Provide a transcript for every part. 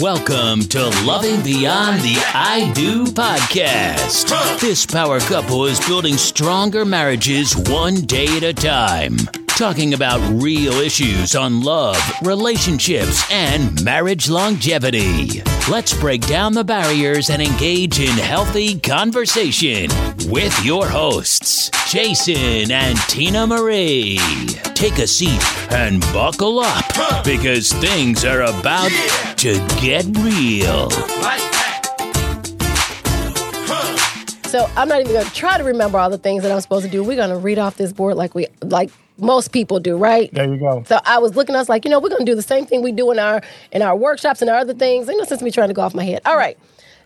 Welcome to Loving Beyond the I Do podcast. This power couple is building stronger marriages one day at a time. Talking about real issues on love, relationships, and marriage longevity. Let's break down the barriers and engage in healthy conversation with your hosts, Jason and Tina Marie. Take a seat and buckle up because things are about to get real. So I'm not even going to try to remember all the things that I'm supposed to do. We're going to read off this board like we like most people do, right? There you go. So I was looking, I was like, you know, we're going to do the same thing we do in our in our workshops and our other things. You know, since me trying to go off my head. All right.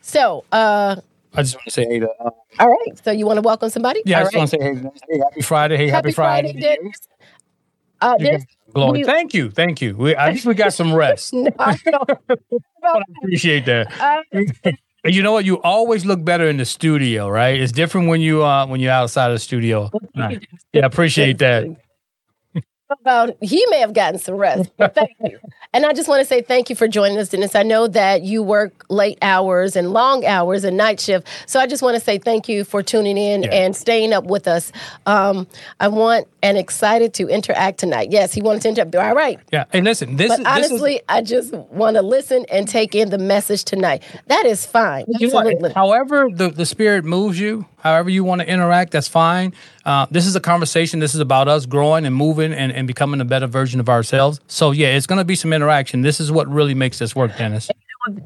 So, uh, I just want to say hey to uh, all right. So you want to welcome somebody? yeah. I just right. want to say hey, hey, happy Friday, hey, happy, Friday. to you. Dennis. Uh, Glory. Thank you, thank you. We, at least we got some rest. no, I. I appreciate that. Uh, you know what? You always look better in the studio, right? It's different when you uh when you're outside of the studio. Yeah, appreciate that. About he may have gotten some rest. But thank you. And I just want to say thank you for joining us, Dennis. I know that you work late hours and long hours and night shift. So I just want to say thank you for tuning in Yeah. and staying up with us. Um, I want and excited to interact tonight. Yes, he wanted to interact. All right. Yeah. And listen, this But is this is honestly, I just want to listen and take in the message tonight. That is fine. You know? Absolutely. However, the, the spirit moves you, however you want to interact, that's fine. Uh, this is a conversation. This is about us growing and moving and, and becoming a better version of ourselves. So, yeah, it's going to be some interaction. This is what really makes this work, Dennis.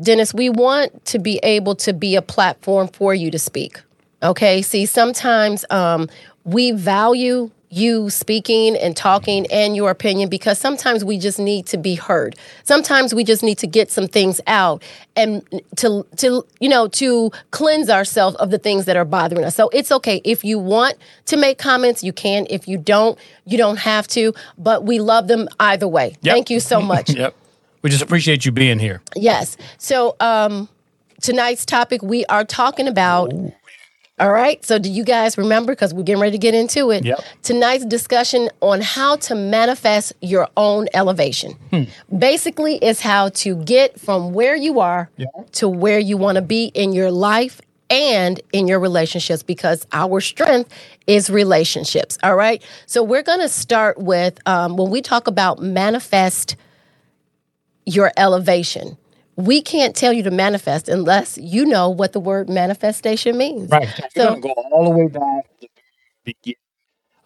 Dennis, we want to be able to be a platform for you to speak. Okay. See, sometimes um, we value you speaking and talking and your opinion because sometimes we just need to be heard. Sometimes we just need to get some things out and to to you know to cleanse ourselves of the things that are bothering us. So it's okay if you want to make comments, you can. If you don't, you don't have to. But we love them either way. Yep. Thank you so much. Yep. We just appreciate you being here. Yes. So um tonight's topic we are talking about all right. So do you guys remember because we're getting ready to get into it. Yep. Tonight's discussion on how to manifest your own elevation. Hmm. Basically is how to get from where you are Yeah. to where you want to be in your life and in your relationships because our strength is relationships. All right. So we're going to start with um, when we talk about manifest your elevation. We can't tell you to manifest unless you know what the word manifestation means. Right. We're So- going to go all the way back to the beginning.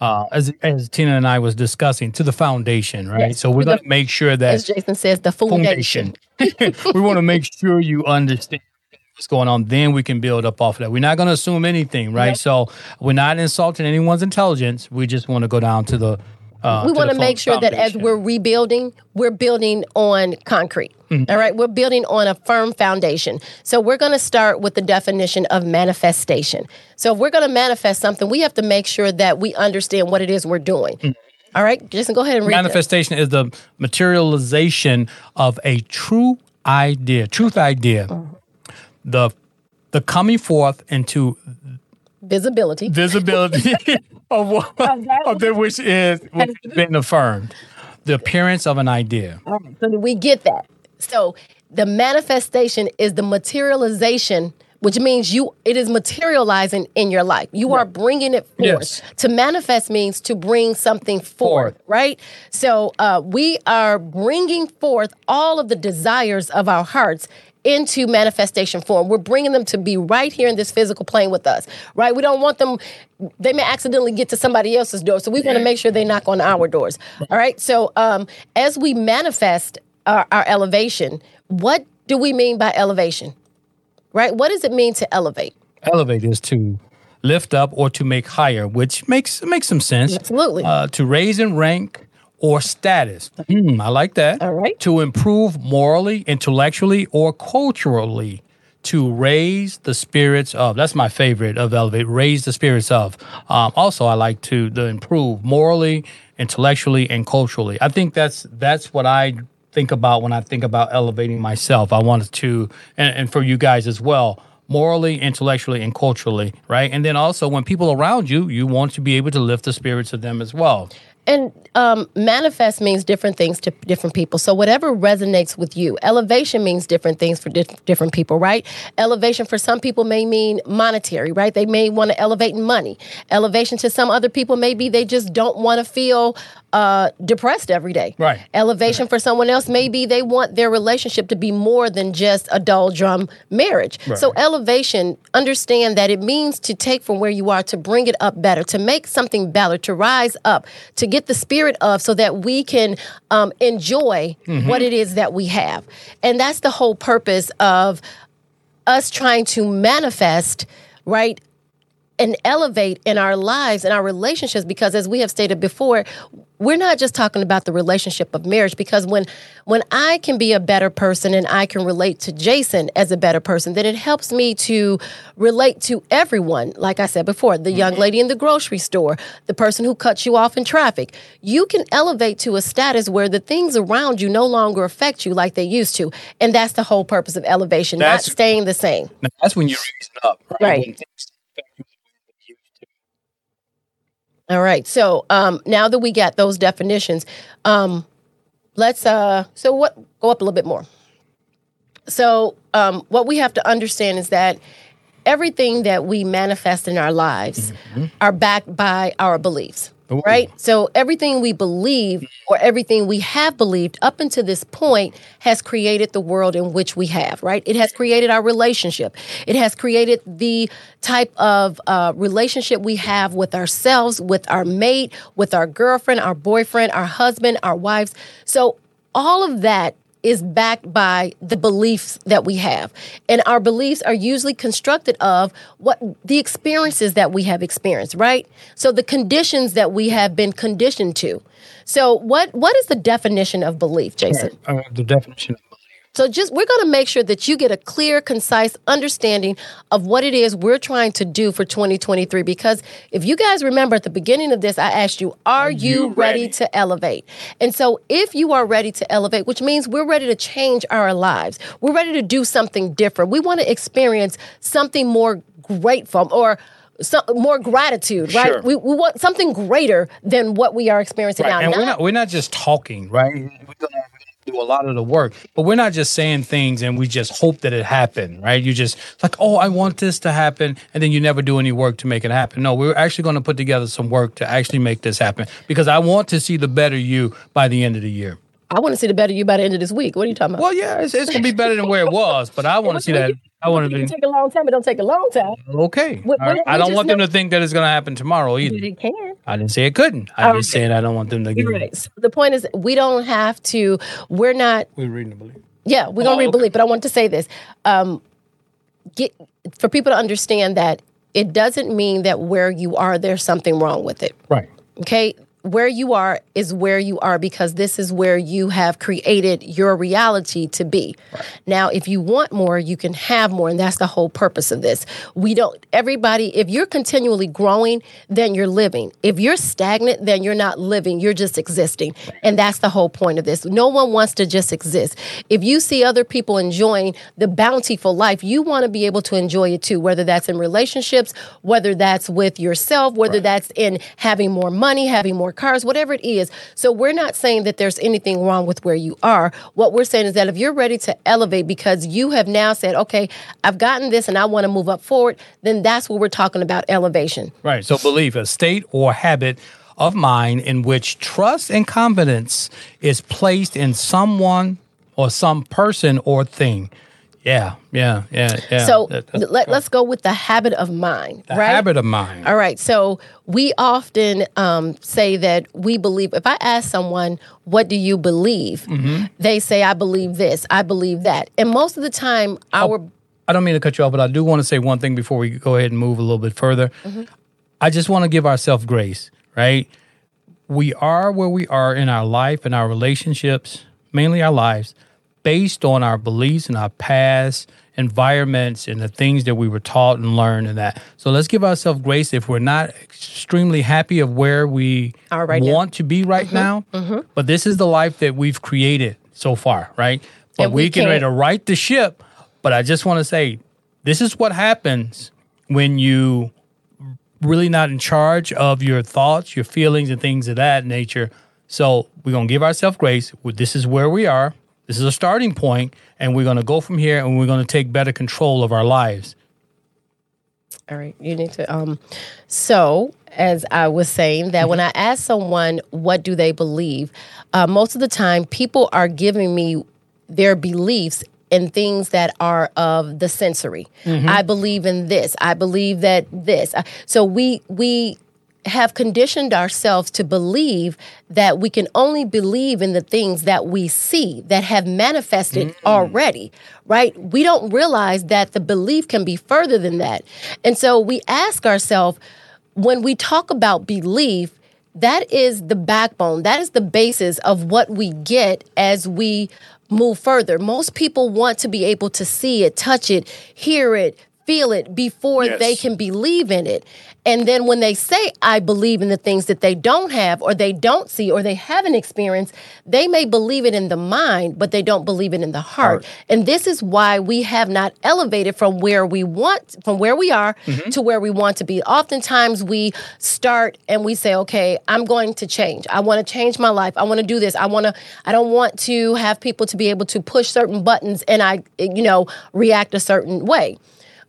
Uh, as as Tina and I was discussing to the foundation, right? Yes. So we're going to make sure that, As Jason says, the foundation. foundation. we want to make sure you understand what's going on. Then we can build up off of that. We're not going to assume anything, right? Yep. So we're not insulting anyone's intelligence. We just want to go down to the. Uh, we want to make sure that as we're rebuilding, we're building on concrete. Mm-hmm. All right, we're building on a firm foundation. So we're going to start with the definition of manifestation. So if we're going to manifest something, we have to make sure that we understand what it is we're doing. Mm-hmm. All right, Jason, go ahead and read manifestation is the materialization of a true idea, truth idea, Uh-huh. the the coming forth into Visibility. visibility of what of that which is which has been affirmed, the appearance of an idea. So we get that? So the manifestation is the materialization, which means you it is materializing in your life. You are bringing it forth. Yes. To manifest means to bring something forth, Forth. right? So uh, we are bringing forth all of the desires of our hearts into manifestation form. We're bringing them to be right here in this physical plane with us, right? We don't want them, they may accidentally get to somebody else's door. So we want to make sure they knock on our doors. All right. So um, as we manifest our, our elevation, what do we mean by elevation? Right? What does it mean to elevate? Elevate is to lift up or to make higher, which makes makes some sense. Absolutely. Uh, to raise in rank or status. Hmm, I like that. All right. To improve morally, intellectually, or culturally. To raise the spirits of. That's my favorite of elevate. Raise the spirits of. Um, also, I like to the improve morally, intellectually, and culturally. I think that's that's what I think about when I think about elevating myself. I wanted to, and, and for you guys as well morally, intellectually, and culturally, right? And then also when people around you, you want to be able to lift the spirits of them as well. And um, manifest means different things to different people. So whatever resonates with you. Elevation means different things for di- different people, right? Elevation for some people may mean monetary, right? They may want to elevate in money. Elevation to some other people maybe they just don't want to feel uh, depressed every day. Right. Elevation for someone else maybe they want their relationship to be more than just a dull drum marriage. So elevation, understand that it means to take from where you are to bring it up better, to make something better, to rise up, to get the spirit of so that we can um, enjoy what it is that we have. And that's the whole purpose of us trying to manifest, right? And elevate in our lives and our relationships because as we have stated before we're not just talking about the relationship of marriage because when when I can be a better person and I can relate to Jason as a better person then it helps me to relate to everyone. Like I said before the young mm-hmm. lady in the grocery store the person who cuts you off in traffic. You can elevate to a status where the things around you no longer affect you like they used to. And that's the whole purpose of elevation That's- not staying the same. That's when you raise up, right? Right. When things affect you the way they used to. All right. So um, now that we got those definitions, um, let's uh, so what go up a little bit more. So um, what we have to understand is that everything that we manifest in our lives are backed by our beliefs. Right? So everything we believe or everything we have believed up until this point has created the world in which we have, right? It has created our relationship. It has created the type of uh, relationship we have with ourselves, with our mate, with our girlfriend, our boyfriend, our husband, our wives. So all of that is backed by the beliefs that we have. And our beliefs are usually constructed of what the experiences that we have experienced, right? So the conditions that we have been conditioned to. So what what is the definition of belief, Jason? Uh, the definition. So just we're going to make sure that you get a clear, concise understanding of what it is we're trying to do for 2023 because if you guys remember at the beginning of this I asked you, are, you, you ready? ready? to elevate? And so if you are ready to elevate, which means we're ready to change our lives. We're ready to do something different. We want to experience something more grateful or some, more gratitude, right? Sure. We, we want something greater than what we are experiencing Right. now. And we're Not- not we're not just talking, right? We're gonna do a lot of the work, but we're not just saying things and we just hope that it happen, right? You just like, oh, I want this to happen, and then you never do any work to make it happen. No, we're actually going to put together some work to actually make this happen because I want to see the better you by the end of the year. I want to see the better you by the end of this week. What are you talking about? Well, yeah, it's, it's gonna be better than where it was, but I want to see that. I want to be take a long time. It don't take a long time. okay. We- All right. we- I don't just want them know- to think that it's gonna happen tomorrow either. But either. it can. I didn't say it couldn't. I All just right. said I don't want them to get. Right. So the point is, we don't have to. We're not. We're reading the belief. Yeah, we're gonna Oh, read okay. belief, but I want to say this. Um, get for people to understand that it doesn't mean that where you are, there's something wrong with it. Right. Okay. Where you are is where you are because this is where you have created your reality to be. Now, if you want more, you can have more. And that's the whole purpose of this. We don't, everybody, if you're continually growing, then you're living. If you're stagnant, then you're not living. You're just existing. And that's the whole point of this. No one wants to just exist. If you see other people enjoying the bountiful life, you want to be able to enjoy it too, whether that's in relationships, whether that's with yourself, whether that's in having more money, having more cars, whatever it is. So we're not saying that there's anything wrong with where you are. What we're saying is that if you're ready to elevate because you have now said, okay, I've gotten this and I want to move up forward, then that's what we're talking about elevation. Right. So belief, a state or habit of mind in which trust and confidence is placed in someone or some person or thing. Yeah, yeah, yeah, yeah. So That- let, us go with the habit of mind, the right? habit of mind. All right. So we often um, say that we believe. If I ask someone, "What do you believe?" Mm-hmm. They say, "I believe this. I believe that." And most of the time, Oh. our I don't mean to cut you off, but I do want to say one thing before we go ahead and move a little bit further. I just want to give ourselves grace, right? We are where we are in our life and our relationships, mainly our lives, based on our beliefs and our past environments and the things that we were taught and learned and that. So let's give ourselves grace if we're not extremely happy of where we Are right now. want to be right mm-hmm, now. Mm-hmm. But this is the life that we've created so far, right? But And we we can ready to right the ship. But I just want to say, this is what happens when you really not in charge of your thoughts, your feelings, and things of that nature. So we're gonna give ourselves grace. This is where we are. This is a starting point, and we're gonna go from here, and we're gonna take better control of our lives. All right, you need to. Um, so as I was saying, that when I ask someone what do they believe, uh, most of the time people are giving me their beliefs in things that are of the sensory. I believe in this. I believe that this. Uh, So we we have conditioned ourselves to believe that we can only believe in the things that we see that have manifested already, right? We don't realize that the belief can be further than that. And so we ask ourselves when we talk about belief, that is the backbone, that is the basis of what we get as we move further. Most people want to be able to see it, touch it, hear it, feel it before Yes. they can believe in it. And then when they say, I believe in the things that they don't have, or they don't see, or they haven't experienced, they may believe it in the mind, but they don't believe it in the heart. And this is why we have not elevated from where we want, from where we are mm-hmm. to where we want to be. Oftentimes we start and we say, okay, I'm going to change. I want to change my life. I want to do this. I want to, I don't want to have people to be able to push certain buttons and I, you know, react a certain way.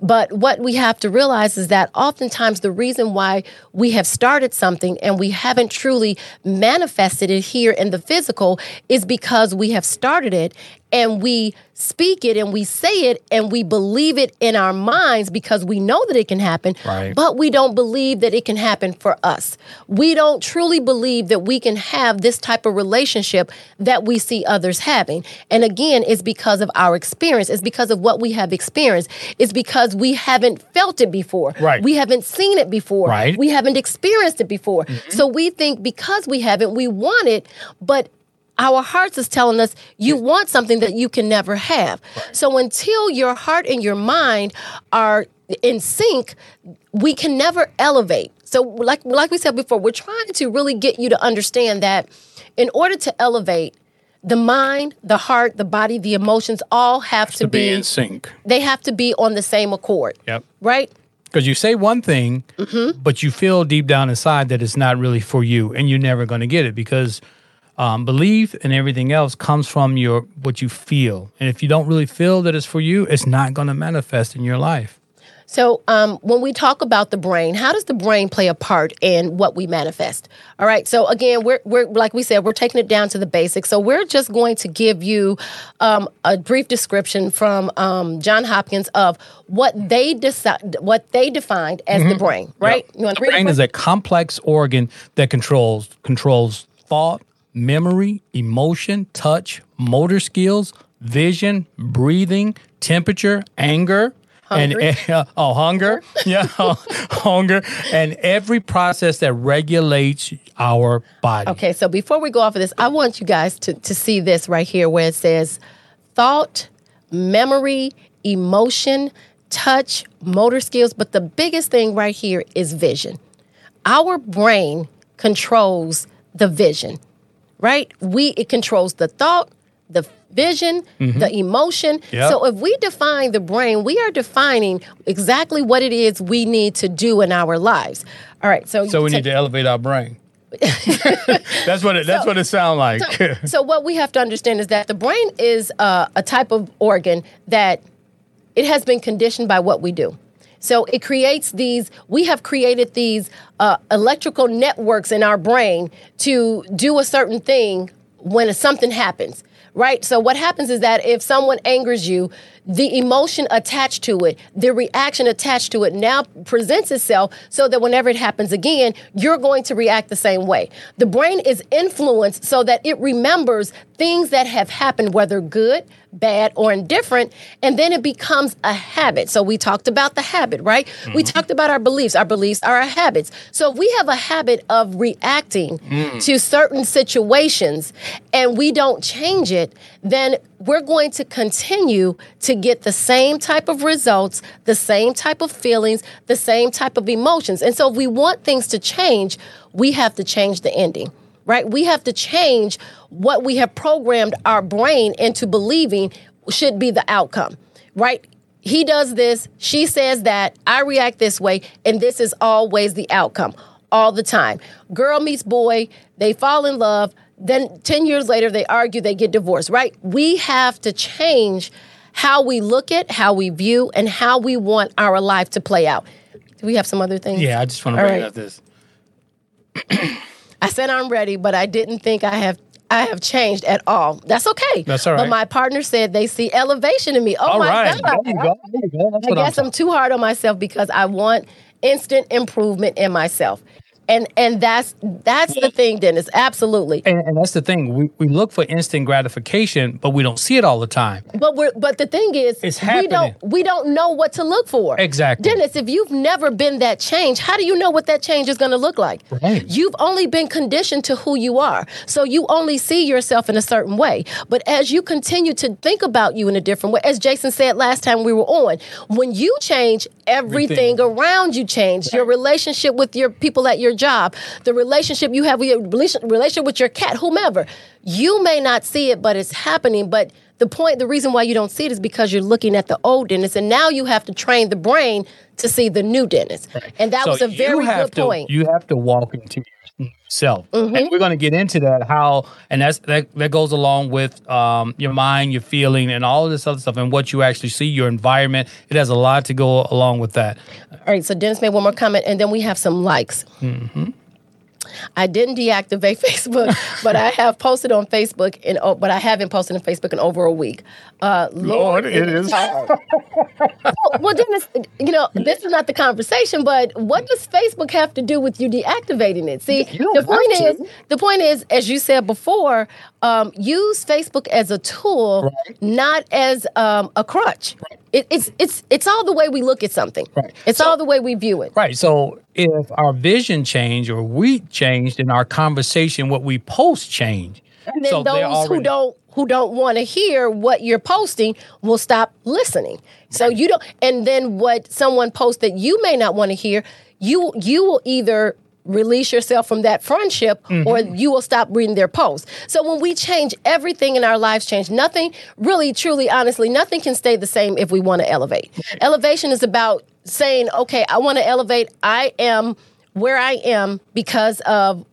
But what we have to realize is that oftentimes the reason why we have started something and we haven't truly manifested it here in the physical is because we have started it and we speak it and we say it and we believe it in our minds because we know that it can happen, Right. but we don't believe that it can happen for us. We don't truly believe that we can have this type of relationship that we see others having. And again, it's because of our experience, it's because of what we have experienced, it's because we haven't felt it before. Right. We haven't seen it before. Right. We haven't experienced it before. Mm-hmm. So we think because we haven't, we want it, but our hearts is telling us you want something that you can never have. So until your heart and your mind are in sync, we can never elevate. So like like we said before, we're trying to really get you to understand that in order to elevate, the mind, the heart, the body, the emotions all have to, To be be, in sync. they have to be on the same accord. Yep. Right? Because you say one thing, mm-hmm. but you feel deep down inside that it's not really for you, and you're never going to get it because um, belief and everything else comes from your what you feel, and if you don't really feel that it's for you, it's not going to manifest in your life. So, um, when we talk about the brain, how does the brain play a part in what we manifest? All right. So, again, we're, we're like we said, we're taking it down to the basics. So, we're just going to give you um, a brief description from um, John Hopkins of what they decide, what they defined as the brain. Right? You want Mm-hmm. The read brain is a complex organ that controls controls thought, memory, emotion, touch, motor skills, vision, breathing, temperature, anger. Hungry. And oh, hunger, yeah, oh, hunger, and every process that regulates our body. Okay, so before we go off of this, I want you guys to, to see this right here where it says thought, memory, emotion, touch, motor skills. But the biggest thing right here is vision. Our brain controls the vision, right? We it controls the thought, the vision, the emotion. Yep. So if we define the brain, we are defining exactly what it is we need to do in our lives. All right, so So we need to elevate our brain. that's what it. That's So- what it sounds like. so what we have to understand is that the brain is uh, a type of organ that it has been conditioned by what we do. So it creates these. We have created these uh, electrical networks in our brain to do a certain thing when something happens. Right. So what happens is that if someone angers you, the emotion attached to it, the reaction attached to it now presents itself so that whenever it happens again, you're going to react the same way. The brain is influenced so that it remembers things that have happened, whether good, bad, or indifferent, and then it becomes a habit. So we talked about the habit, right? We mm-hmm. talked about our beliefs. Our beliefs are our habits. So if we have a habit of reacting mm. to certain situations and we don't change it, then we're going to continue to get the same type of results, the same type of feelings, the same type of emotions. And so if we want things to change, we have to change the ending. Right? We have to change what we have programmed our brain into believing should be the outcome. Right? he does this, she says that, I react this way, and this is always the outcome all the time. Girl meets boy, they fall in love, then 10 years later they argue, they get divorced, right? We have to change how we look at, how we view, and how we want our life to play out. Do we have some other things? Yeah, I just want to bring right. up this. I said I'm ready, but I didn't think I have I have changed at all. That's okay. That's all right. But my partner said they see elevation in me. Oh All my right, God. go. There you go. I what I'm guess I'm too hard on myself because I want instant improvement in myself. And and that's that's the thing, Dennis. Absolutely. And, and that's the thing. We, we look for instant gratification, but we don't see it all the time. But we're but the thing is It's happening. we don't we don't know what to look for. Exactly. Dennis, if you've never been that change, how do you know what that change is going to look like? Right. You've only been conditioned to who you are. So you only see yourself in a certain way. But as you continue to think about you in a different way, as Jason said last time we were on, when you change, everything, Everything. around you change. Your relationship with your people at your job, the relationship you have with your relationship with your cat, whomever. You may not see it, but it's happening. But the point, the reason why you don't see it is because you're looking at the old Dennis, and now you have to train the brain to see the new Dennis. And that So was a very good to, point. You have to walk into yourself, and we're going to get into that. How and that's that that goes along with um, your mind, your feeling, and all of this other stuff, and what you actually see, your environment. It has a lot to go along with that. All right, so Dennis made one more comment, and then we have some likes. I didn't deactivate Facebook, but I have posted on Facebook, and oh, but I haven't posted on Facebook in over a week. Uh, Lord, it is. well, Dennis, you know this is not the conversation, but what does Facebook have to do with you deactivating it? See, the point have to. is, the point is, as you said before, um, use Facebook as a tool, not as um, a crutch. It, it's it's it's all the way we look at something. Right. It's all the way we view it. Right. So if our vision changed or we changed in our conversation, what we post change. And then so those who don't who don't want to hear what you're posting will stop listening. So you don't and then what someone posts that you may not want to hear, you you will either release yourself from that friendship Mm-hmm. or you will stop reading their posts. So when we change everything in our lives change. Nothing really truly honestly nothing can stay the same if we want to elevate. Elevation is about saying, "Okay, I want to elevate. I am where I am because of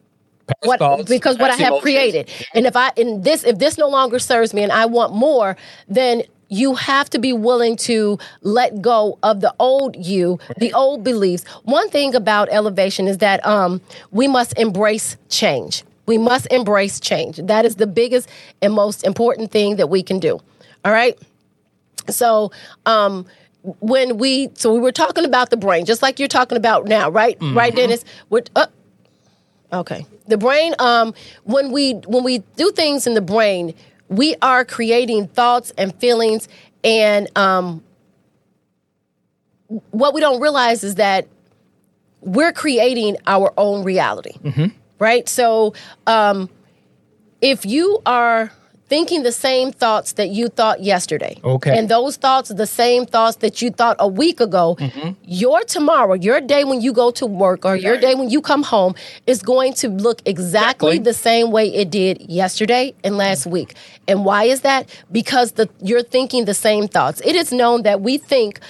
Past what thoughts, because what I have emotions. created. And if I in this if this no longer serves me and I want more, then you have to be willing to let go of the old you, the old beliefs. One thing about elevation is that um, we must embrace change. We must embrace change. That is the biggest and most important thing that we can do. All right. So, um, when we so we were talking about the brain, just like you're talking about now, right? Right, Dennis. We're uh, okay. The brain. Um, when we when we do things in the brain, we are creating thoughts and feelings, and um, what we don't realize is that we're creating our own reality, right? So, um, if you are thinking the same thoughts that you thought yesterday, Okay. and those thoughts are the same thoughts that you thought a week ago, mm-hmm. your tomorrow, your day when you go to work or your day when you come home is going to look exactly, Exactly. the same way it did yesterday and last mm-hmm. week. And why is that? Because the you're thinking the same thoughts. It is known that we think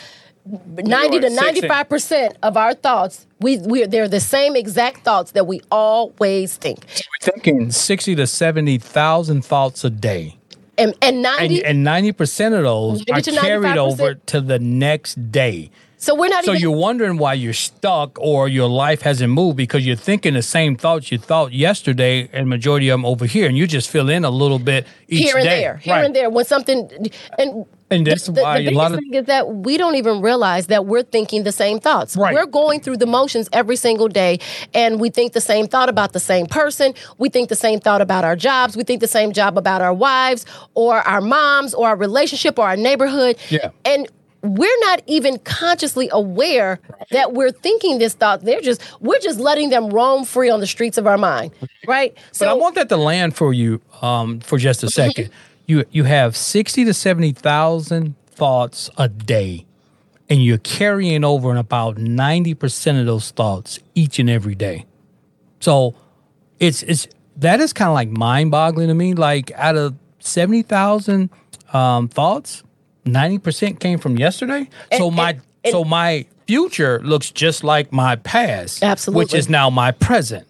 90 to 95% of our thoughts we we they're the same exact thoughts that we always think. We're thinking sixty to seventy thousand thoughts a day, And and and 90 and ninety percent of those are carried over to the next day. so we're not So even you're wondering why you're stuck or your life hasn't moved because you're thinking the same thoughts you thought yesterday, and majority of them over here, and you just fill in a little bit each here and day. there, here Right. and there when something and And that's the, the, why the a lot biggest of thing is that we don't even realize that we're thinking the same thoughts. Right. We're going through the motions every single day, and we think the same thought about the same person. We think the same thought about our jobs. We think the same job about our wives or our moms or our relationship or our neighborhood. Yeah. And we're not even consciously aware that we're thinking this thought. They're just we're just letting them roam free on the streets of our mind, right? But I want that to land for you um, for just a second. You you have sixty to seventy thousand thoughts a day, and you're carrying over in about ninety percent of those thoughts each and every day. So it's it's that is kind of like mind boggling to me. Like out of seventy thousand um, thoughts, ninety percent came from yesterday. so my and- and- so my future looks just like my past, absolutely, which is now my present.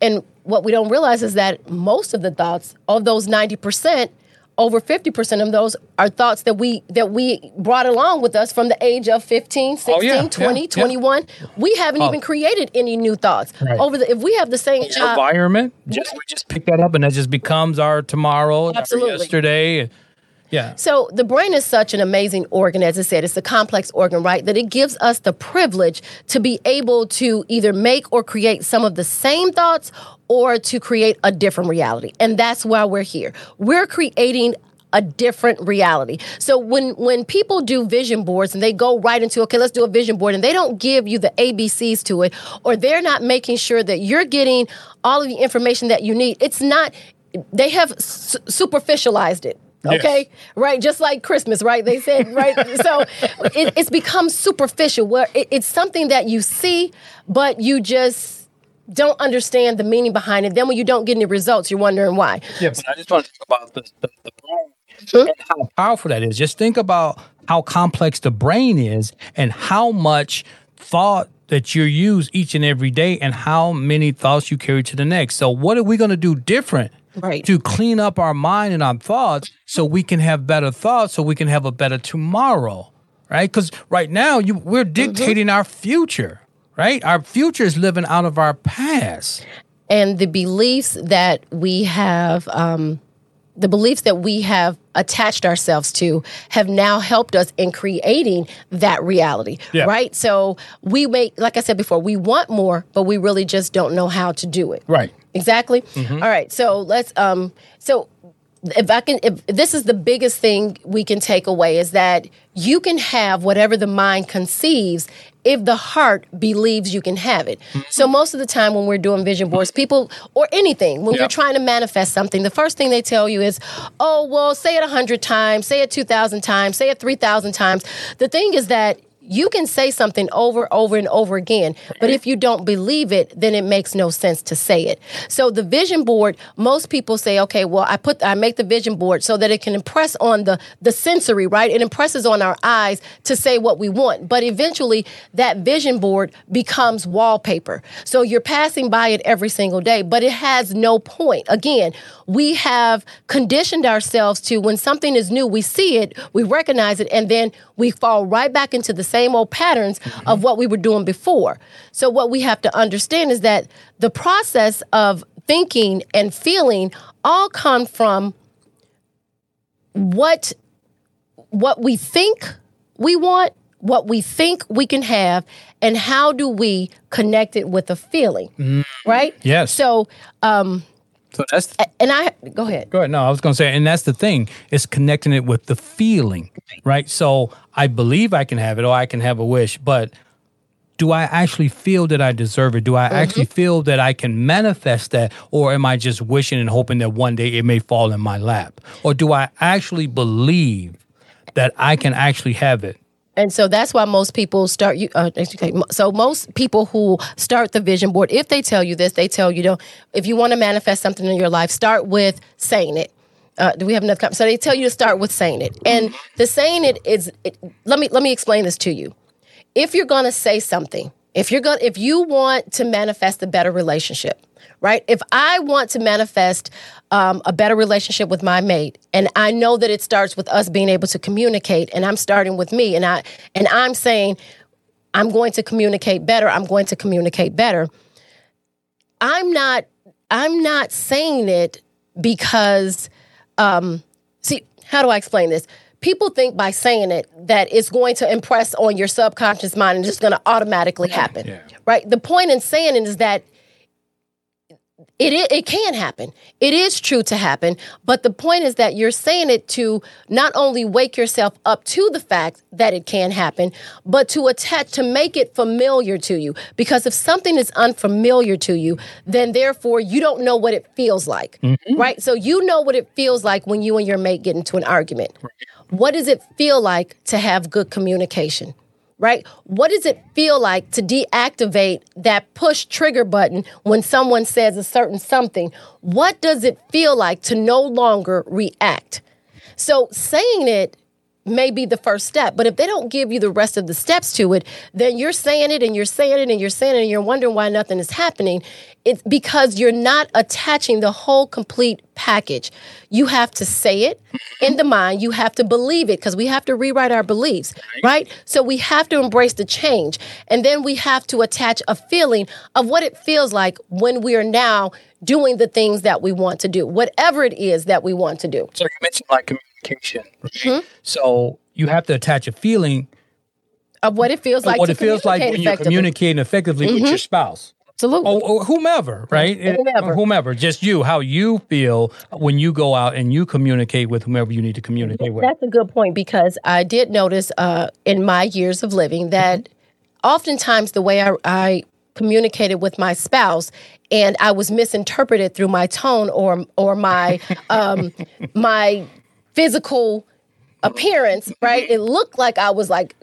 And what we don't realize is that most of the thoughts of those 90%, over 50% of those are thoughts that we that we brought along with us from the age of 15, 16, Oh, yeah, 20, yeah, yeah. 21. We haven't Oh. even created any new thoughts. Right. Over the if we have the same job uh, Environment, just mhm. we just pick that up, and that just becomes our tomorrow, our yesterday. Yeah, So the brain is such an amazing organ, as I said, it's a complex organ, right? That it gives us the privilege to be able to either make or create some of the same thoughts or to create a different reality. And that's why we're here. We're creating a different reality. So when when people do vision boards and they go right into okay, let's do a vision board and they don't give you the ABCs to it or they're not making sure that you're getting all of the information that you need. It's not they have su- superficialized it. Yes. Okay, right? Just like Christmas, right? They said, right? so it, it's become superficial where it, it's something that you see, but you just don't understand the meaning behind it. Then when you don't get any results, you're wondering why. yeah. But I just want to talk about the, the, the brain and how powerful that is. Just think about how complex the brain is and how much thought that you use each and every day and how many thoughts you carry to the next. So what are we going to do different Right. to clean up our mind and our thoughts so we can have better thoughts so we can have a better tomorrow, right? Cuz right now you we're dictating our future, right? Our future is living out of our past. and the beliefs that we have um, the beliefs that we have attached ourselves to have now helped us in creating that reality Yeah. right so we make like i said before we want more but we really just don't know how to do it Right. Exactly. All right. So let's um so if I can if this is the biggest thing we can take away is that you can have whatever the mind conceives if the heart believes you can have it. Mm-hmm. So most of the time when we're doing vision boards, people or anything, when Yeah. you're trying to manifest something, the first thing they tell you is, "Oh, well, say it a 100 times, say it 2000 times, say it 3000 times." The thing is that you can say something over, over, and over again, but if you don't believe it, then it makes no sense to say it. So the vision board, most people say, okay, well, I put, I make the vision board so that it can impress on the the sensory, right? It impresses on our eyes to say what we want, but eventually that vision board becomes wallpaper. So you're passing by it every single day, but it has no point. Again, we have conditioned ourselves to when something is new, we see it, we recognize it, and then we fall right back into the same old patterns of what we were doing before. So, what we have to understand is that the process of thinking and feeling all come from what what we think we want, what we think we can have, and how do we connect it with a feeling, right? Yes. So, um, So that's and I go ahead. Go ahead. No, I was going to say, and that's the thing. It's connecting it with the feeling, right? So I believe I can have it, or I can have a wish, but do I actually feel that I deserve it? Do I mm-hmm. actually feel that I can manifest that, or am I just wishing and hoping that one day it may fall in my lap? Or do I actually believe that I can actually have it? And so that's why most people start you. Uh, so most people who start the vision board, if they tell you this, they tell you, don't. If you want to manifest something in your life, start with saying it. Uh, do we have enough? So they tell you to start with saying it, and the saying it is. It, let me let me explain this to you. If you're going to say something, if you're going, if you want to manifest a better relationship, right? If I want to manifest um, a better relationship with my mate, and I know that it starts with us being able to communicate, and I'm starting with me, and I and I'm saying I'm going to communicate better. I'm going to communicate better. I'm not. I'm not saying it because. Um, see, how do I explain this? People think by saying it that it's going to impress on your subconscious mind and just going to automatically happen, Yeah. right? The point in saying it is that it, i- it can happen. It is true to happen. But the point is that you're saying it to not only wake yourself up to the fact that it can happen, but to attach, to make it familiar to you. Because if something is unfamiliar to you, then therefore you don't know what it feels like, mm-hmm. right? So you know what it feels like when you and your mate get into an argument. What does it feel like to have good communication? right? What does it feel like to deactivate that push trigger button when someone says a certain something? What does it feel like to no longer react? So saying it may be the first step. But if they don't give you the rest of the steps to it, then you're saying it and you're saying it and you're saying it and you're wondering why nothing is happening. It's because you're not attaching the whole complete package. You have to say it in the mind, you have to believe it because we have to rewrite our beliefs, right? So we have to embrace the change. And then we have to attach a feeling of what it feels like when we are now doing the things that we want to do, whatever it is that we want to do. So you mentioned like communication. So you have to attach a feeling Of what it feels like what it feels like when you're communicating effectively with your spouse. Absolutely. or, or whomever, right? Whomever. Or whomever, just you, how you feel when you go out and you communicate with whomever you need to communicate with. That's a good point because I did notice uh, in my years of living that oftentimes the way I, I communicated with my spouse and I was misinterpreted through my tone or or my um, my physical appearance. Mm-hmm. Right? It looked like I was like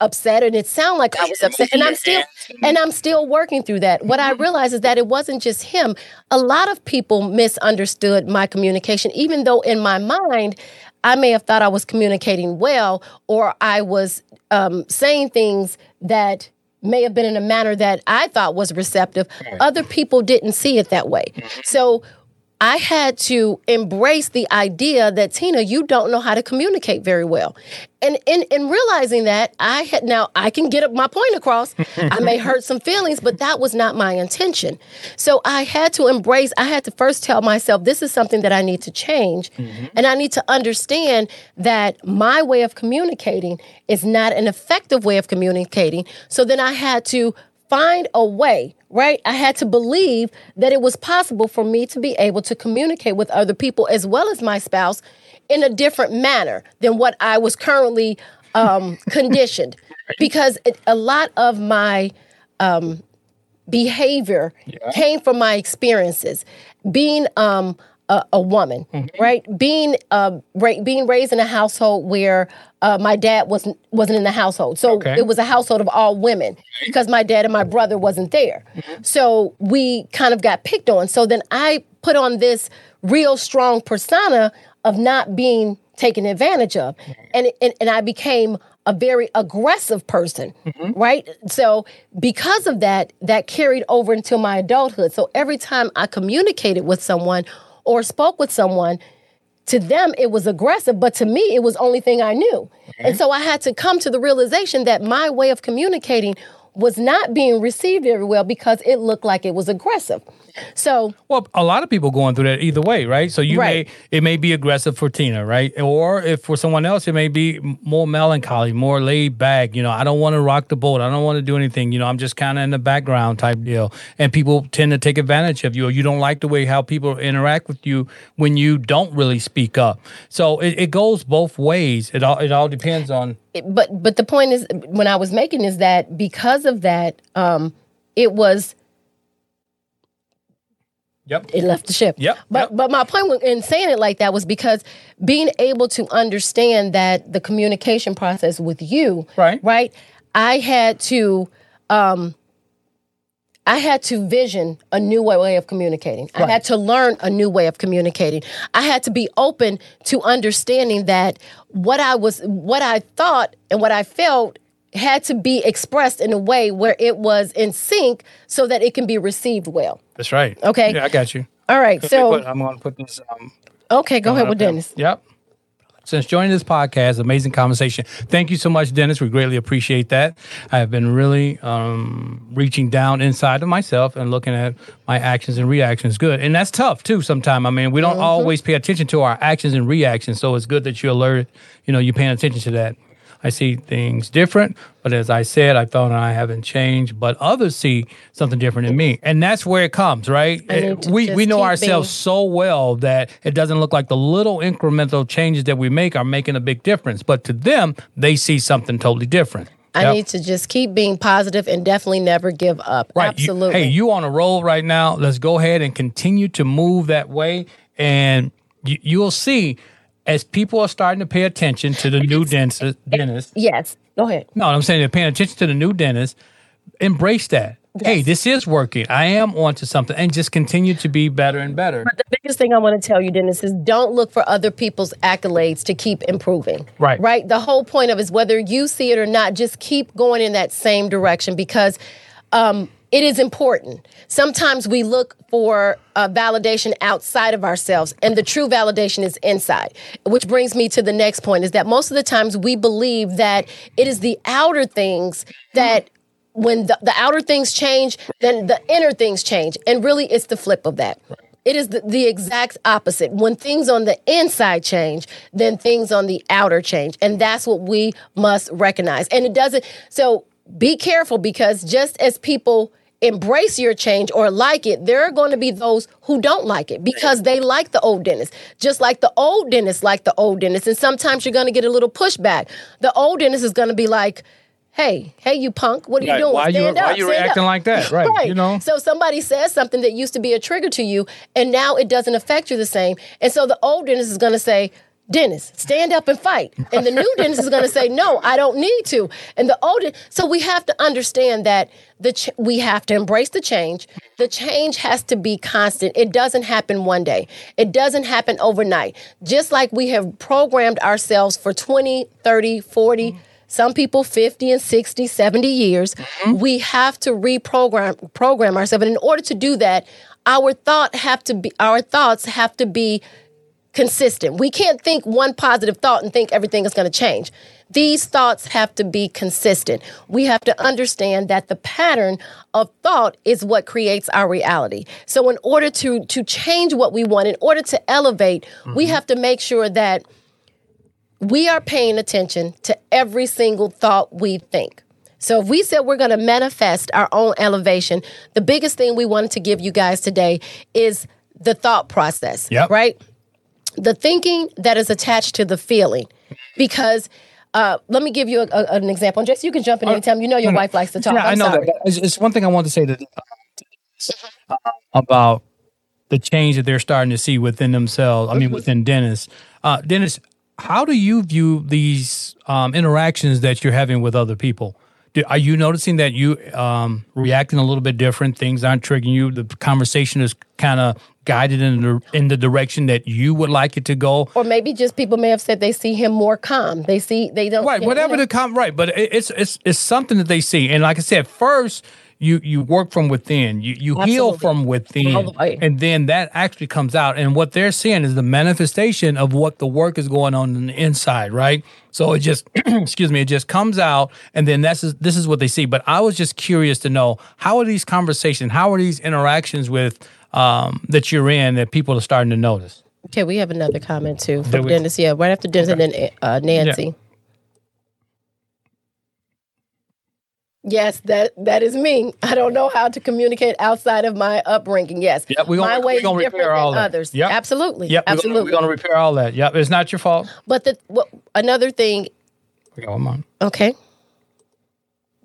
upset and it sounded like I was upset and I'm still mm-hmm. and I'm still working through that. What I mm-hmm. realized is that it wasn't just him. A lot of people misunderstood my communication even though in my mind I may have thought I was communicating well or I was um, saying things that may have been in a manner that I thought was receptive. Other people didn't see it that way. So I had to embrace the idea that Tina, you don't know how to communicate very well. And in, in realizing that, I had now I can get my point across. I may hurt some feelings, but that was not my intention. So I had to embrace, I had to first tell myself this is something that I need to change. Mm-hmm. And I need to understand that my way of communicating is not an effective way of communicating. So then I had to find a way, right? I had to believe that it was possible for me to be able to communicate with other people as well as my spouse in a different manner than what I was currently um, conditioned. Because it, a lot of my um, behavior came from my experiences. Being um, a, a woman, right? Being uh, ra- being raised in a household where uh, my dad wasn't wasn't in the household, so Okay. it was a household of all women because my dad and my brother wasn't there. So we kind of got picked on. So then I put on this real strong persona of not being taken advantage of, and and, and I became a very aggressive person, right? So because of that, that carried over into my adulthood. So every time I communicated with someone or spoke with someone, to them it was aggressive, but to me it was only thing I knew. And so I had to come to the realization that my way of communicating was not being received very well because it looked like it was aggressive. So Well, a lot of people going through that either way, right? So you Right. may it may be aggressive for Tina, right? Or if for someone else, it may be more melancholy, more laid back. You know, I don't want to rock the boat. I don't want to do anything. You know, I'm just kind of in the background type deal. And people tend to take advantage of you, or you don't like the way how people interact with you when you don't really speak up. So it, it goes both ways. It all it all depends on. But but the point is when I was making is that because of that, um, it was Yep. it left the ship. Yep, But yep. but my point in saying it like that was because being able to understand that the communication process with you, Right. right, I had to um I had to vision a new way of communicating. I had to learn a new way of communicating. I had to be open to understanding that what I was what I thought and what I felt had to be expressed in a way where it was in sync so that it can be received well. That's right. Okay. Yeah, I got you. All right. So Put- I'm going to put this. Um, Okay, go ahead with Dennis. Yep. Since joining this podcast, amazing conversation. Thank you so much, Dennis. We greatly appreciate that. I have been really um, reaching down inside of myself and looking at my actions and reactions. Good, and that's tough too. Sometimes, I mean, we don't always pay attention to our actions and reactions. So it's good that you're alert. You know, you're paying attention to that. I see things different, but as I said, I thought I haven't changed, but others see something different in me, and that's where it comes, right? Need eh, We we know ourselves being- so well that it doesn't look like the little incremental changes that we make are making a big difference. But to them, they see something totally different. I Yep. need to just keep being positive and definitely never give up. Right. You- Absolutely. hey, you on a roll right now. Let's go ahead and continue to move that way, and you, you'll see as people are starting to pay attention to the new Dennis. Dennis yes. Go ahead. no, I'm saying they're paying attention to the new Dennis. Embrace that. hey, this is working. I am onto something, and just continue to be better and better. But the biggest thing I want to tell you, Dennis, is don't look for other people's accolades to keep improving. Right. Right. The whole point of it is whether you see it or not, just keep going in that same direction because um, it is important. Sometimes we look for uh, validation outside of ourselves, and the true validation is inside. Which brings me to the next point: is that most of the times we believe that it is the outer things that when the, the outer things change, then the inner things change. And really, it's the flip of that. It is the, the exact opposite. When things on the inside change, then things on the outer change. And that's what we must recognize. And it doesn't, so be careful because just as people embrace your change or like it, there are going to be those who don't like it because they like the old Dennis. just like the old Dennis like the old Dennis. And sometimes you're going to get a little pushback. The old Dennis is going to be like, hey, hey, you punk, what are Right. you doing? Why you- Stand why up, you reacting up. like that? Right, you know? So somebody says something that used to be a trigger to you, and now it doesn't affect you the same. And so the old Dennis is going to say, Dennis, stand up and fight. And the new Dennis is going to say, no, I don't need to. And the old, so we have to understand that the ch- we have to embrace the change. The change has to be constant. It doesn't happen one day. It doesn't happen overnight. Just like we have programmed ourselves for 20, 30, 40, some people 50 and 60, 70 years. Mm-hmm. We have to reprogram program ourselves. And in order to do that, our thought have to be our thoughts have to be consistent. We can't think one positive thought and think everything is going to change. These thoughts have to be consistent. We have to understand that the pattern of thought is what creates our reality. So in order to to change what we want, in order to elevate, we mm-hmm. have to make sure that we are paying attention to every single thought we think. So if we said we're going to manifest our own elevation, the biggest thing we wanted to give you guys today is the thought process, Yep. right? The thinking that is attached to the feeling. Because uh, let me give you a, a- an example. And Jess, you can jump in anytime. You know your wife likes to talk. Yeah, I'm know sorry. that. It's, it's one thing I want to say that uh, about the change that they're starting to see within themselves. I mean, within Dennis. Uh, Dennis, how do you view these um, interactions that you're having with other people? Are you noticing that you um, reacting a little bit different? Things aren't triggering you. The conversation is kind of guided in the in the direction that you would like it to go. Or maybe just people may have said they see him more calm. They see they don't right whatever the com right but it- it's it's it's something that they see and like i said first you you work from within. You you heal from within. And then that actually comes out. And what they're seeing is the manifestation of what the work is going on in the inside right? So it just excuse me it just comes out and then that's is this is what they see. But i was just curious to know how are these conversations how are these interactions with um, that you're in that people are starting to notice? Okay, we have another comment too from? Dennis. Yeah, right after Dennis and then uh, Nancy. Yes, that that is me. I don't know how to communicate outside of my upbringing. Yes, Yep, we gonna- my way is different repair all than that. others. Yep. Absolutely, yep absolutely. we're gonna repair all that yep it's not your fault but the what, another thing. we got one more. Okay.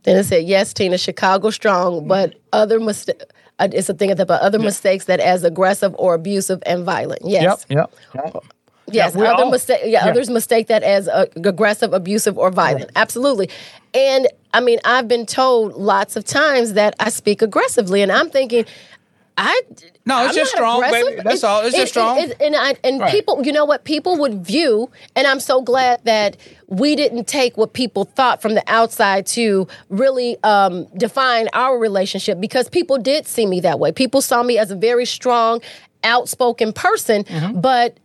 Dennis said, "Yes, Tina, Chicago strong, but other mistakes." Uh, it's a thing about other mistakes that as aggressive or abusive and violent. Yes. Yep, yep, yep. Yes, we other all- mistake. Yeah, yeah. others mistake that as uh, aggressive, abusive, or violent. Absolutely. And I mean, I've been told lots of times that I speak aggressively, and I'm thinking, I No, it's I'm just strong, aggressive. baby. That's all. It's just strong. and I, and Right. people, you know what? People would view, and I'm so glad that we didn't take what people thought from the outside to really um, define our relationship because people did see me that way. People saw me as a very strong, outspoken person, Mm-hmm. but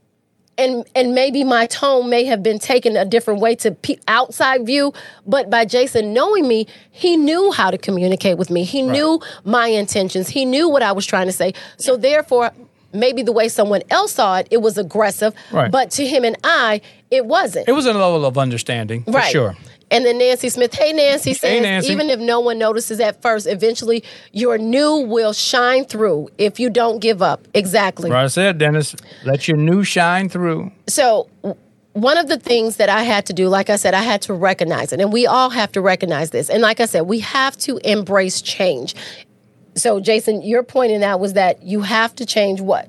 and and maybe my tone may have been taken a different way to pe- outside view but by jason knowing me he knew how to communicate with me. He knew my intentions. He knew what i was trying to say. So therefore maybe the way someone else saw it it was aggressive Right. but to him and i it wasn't. It was a level of understanding, for right. sure. And then Nancy Smith, hey Nancy says, Nancy. even if no one notices at first, eventually your new will shine through if you don't give up. Exactly. Right, I said, Dennis, let your new shine through. so one of the things that I had to do, like I said, I had to recognize it. And we all have to recognize this. And like I said, we have to embrace change. So, Jason, your point in that was that you have to change what?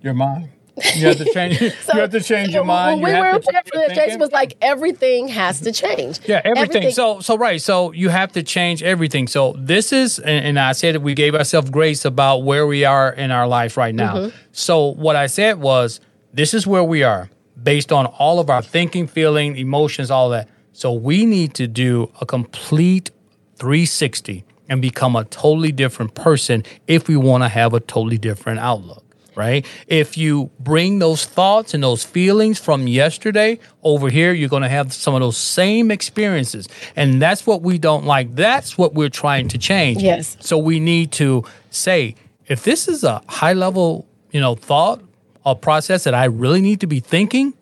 Your mind. You have to change. you have to change your mind. When you we have were to change your prepping, Jason was like, everything has to change. Yeah, everything. So, so right. So you have to change everything. So this is, and, and I said that we gave ourselves grace about where we are in our life right now. Mm-hmm. So what I said was, this is where we are based on all of our thinking, feeling, emotions, all that. So we need to do a complete 360 and become a totally different person if we want to have a totally different outlook right? If you bring those thoughts and those feelings from yesterday over here, you're going to have some of those same experiences. And that's what we don't like. That's what we're trying to change. Yes. So we need to say, if this is a high level, you know, thought or process that I really need to be thinking,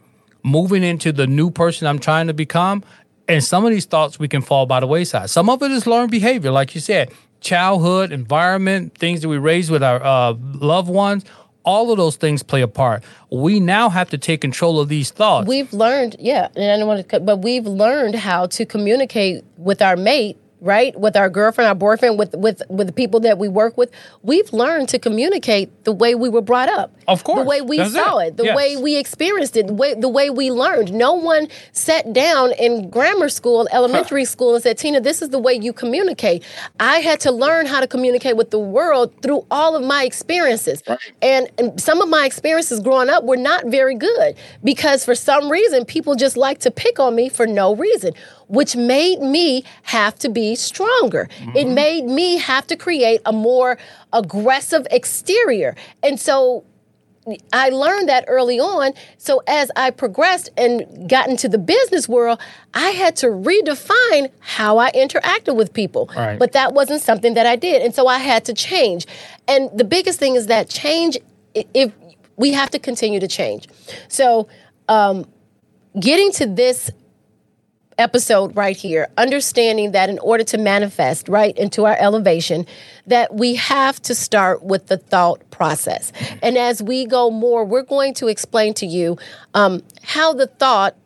moving into the new person I'm trying to become, and some of these thoughts we can fall by the wayside. Some of it is learned behavior, like you said, childhood, environment, things that we raise with our uh, loved ones. All of those things play a part. We now have to take control of these thoughts. we've learned, yeah, and I don't want to, but we've learned how to communicate with our mate, right? With our girlfriend, our boyfriend, with with with the people that we work with. We've learned to communicate the way we were brought up. Of course. the way we That's saw it. it, the Yes. way we experienced it, the way the way we learned. No one sat down in grammar school, elementary school, and said, "Tina, this is the way you communicate." I had to learn how to communicate with the world through all of my experiences, and, and some of my experiences growing up were not very good because for some reason people just like to pick on me for no reason. Which made me have to be stronger. It made me have to create a more aggressive exterior. And so I learned that early on. So as I progressed and got into the business world, I had to redefine how I interacted with people. Right. But that wasn't something that I did. And so I had to change. And the biggest thing is that change, if we have to continue to change. So um, getting to this episode right here, understanding that in order to manifest right into our elevation, that we have to start with the thought process. And as we go more, we're going to explain to you um, how the thought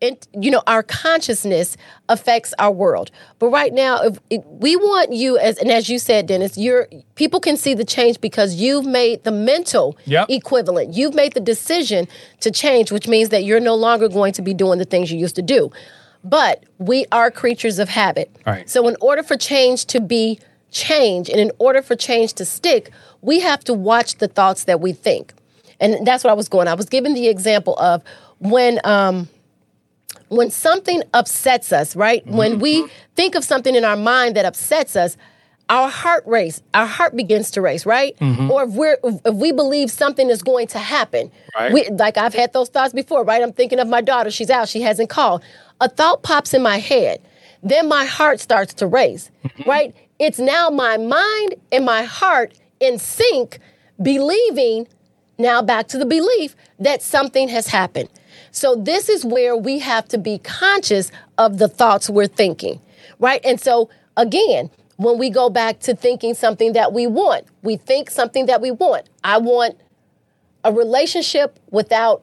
it, you know our consciousness affects our world. But right now if, if we want you as and as you said dennis you're people can see the change because you've made the mental Yep. equivalent. You've made the decision to change which means that you're no longer going to be doing the things you used to do. But we are creatures of habit. Right. so in order for change to be change and in order for change to stick we have to watch the thoughts that we think. And that's what i was going i was giving the example of when um when something upsets us, right? Mm-hmm. When we mm-hmm. think of something in our mind that upsets us, our heart race, our heart begins to race, right? Mm-hmm. Or if we're if we believe something is going to happen, Right. we, like I've had those thoughts before, right? I'm thinking of my daughter; she's out, she hasn't called. A thought pops in my head, then my heart starts to race, right? It's now my mind and my heart in sync, believing now back to the belief that something has happened. So this is where we have to be conscious of the thoughts we're thinking, right? And so again, when we go back to thinking something that we want, we think something that we want. I want a relationship without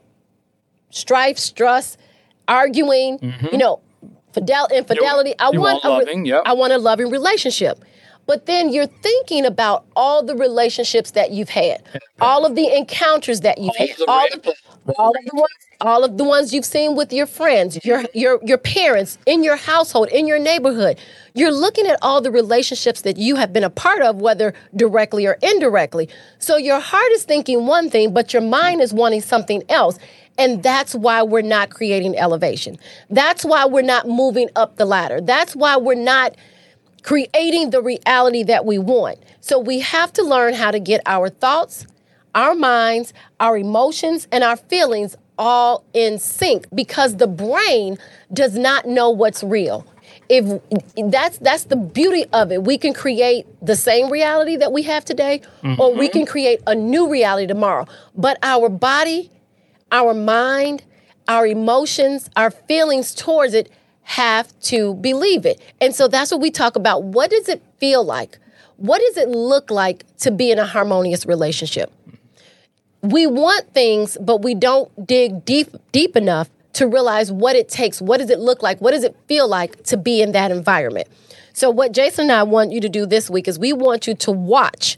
strife, stress, arguing, mm-hmm. you know, fidel- infidelity. I you want want a re- loving, yep. I want a loving relationship. But then you're thinking about all the relationships that you've had, all of the encounters that you've had, the all of, all of the ones, all of the ones you've seen with your friends, your your your parents, in your household, in your neighborhood. You're looking at all the relationships that you have been a part of, whether directly or indirectly. So your heart is thinking one thing, but your mind is wanting something else. And that's why we're not creating elevation. That's why we're not moving up the ladder. That's why we're not creating the reality that we want. So we have to learn how to get our thoughts, our minds, our emotions, and our feelings all in sync because the brain does not know what's real. If that's that's the beauty of it. We can create the same reality that we have today or we can mm-hmm. create a new reality tomorrow. But our body, our mind, our emotions, our feelings towards it have to believe it. And so that's what we talk about. What does it feel like? What does it look like to be in a harmonious relationship? We want things, but we don't dig deep deep enough to realize what it takes. What does it look like? What does it feel like to be in that environment? So what Jason and I want you to do this week is we want you to watch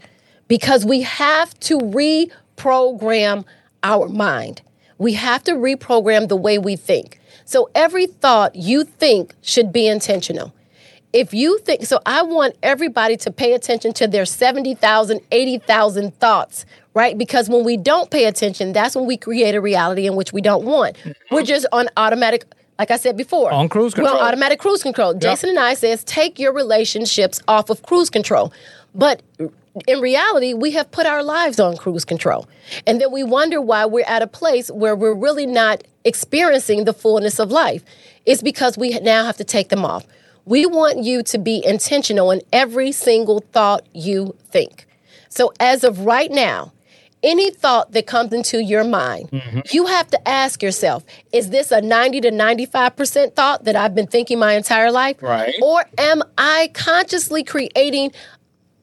because we have to reprogram our mind. We have to reprogram the way we think. So every thought you think should be intentional. If you think, so I want everybody to pay attention to their 70,000, 80,000 thoughts, right? Because when we don't pay attention, that's when we create a reality in which we don't want. We're just on automatic, like I said before. On cruise control. Well, automatic cruise control. Jason and I says take your relationships off of cruise control. But in reality, we have put our lives on cruise control. And then we wonder why we're at a place where we're really not experiencing the fullness of life. It's because we now have to take them off. We want you to be intentional in every single thought you think. So as of right now, any thought that comes into your mind, mm-hmm. you have to ask yourself, is this a 90 to 95% thought that I've been thinking my entire life? Right. Or am I consciously creating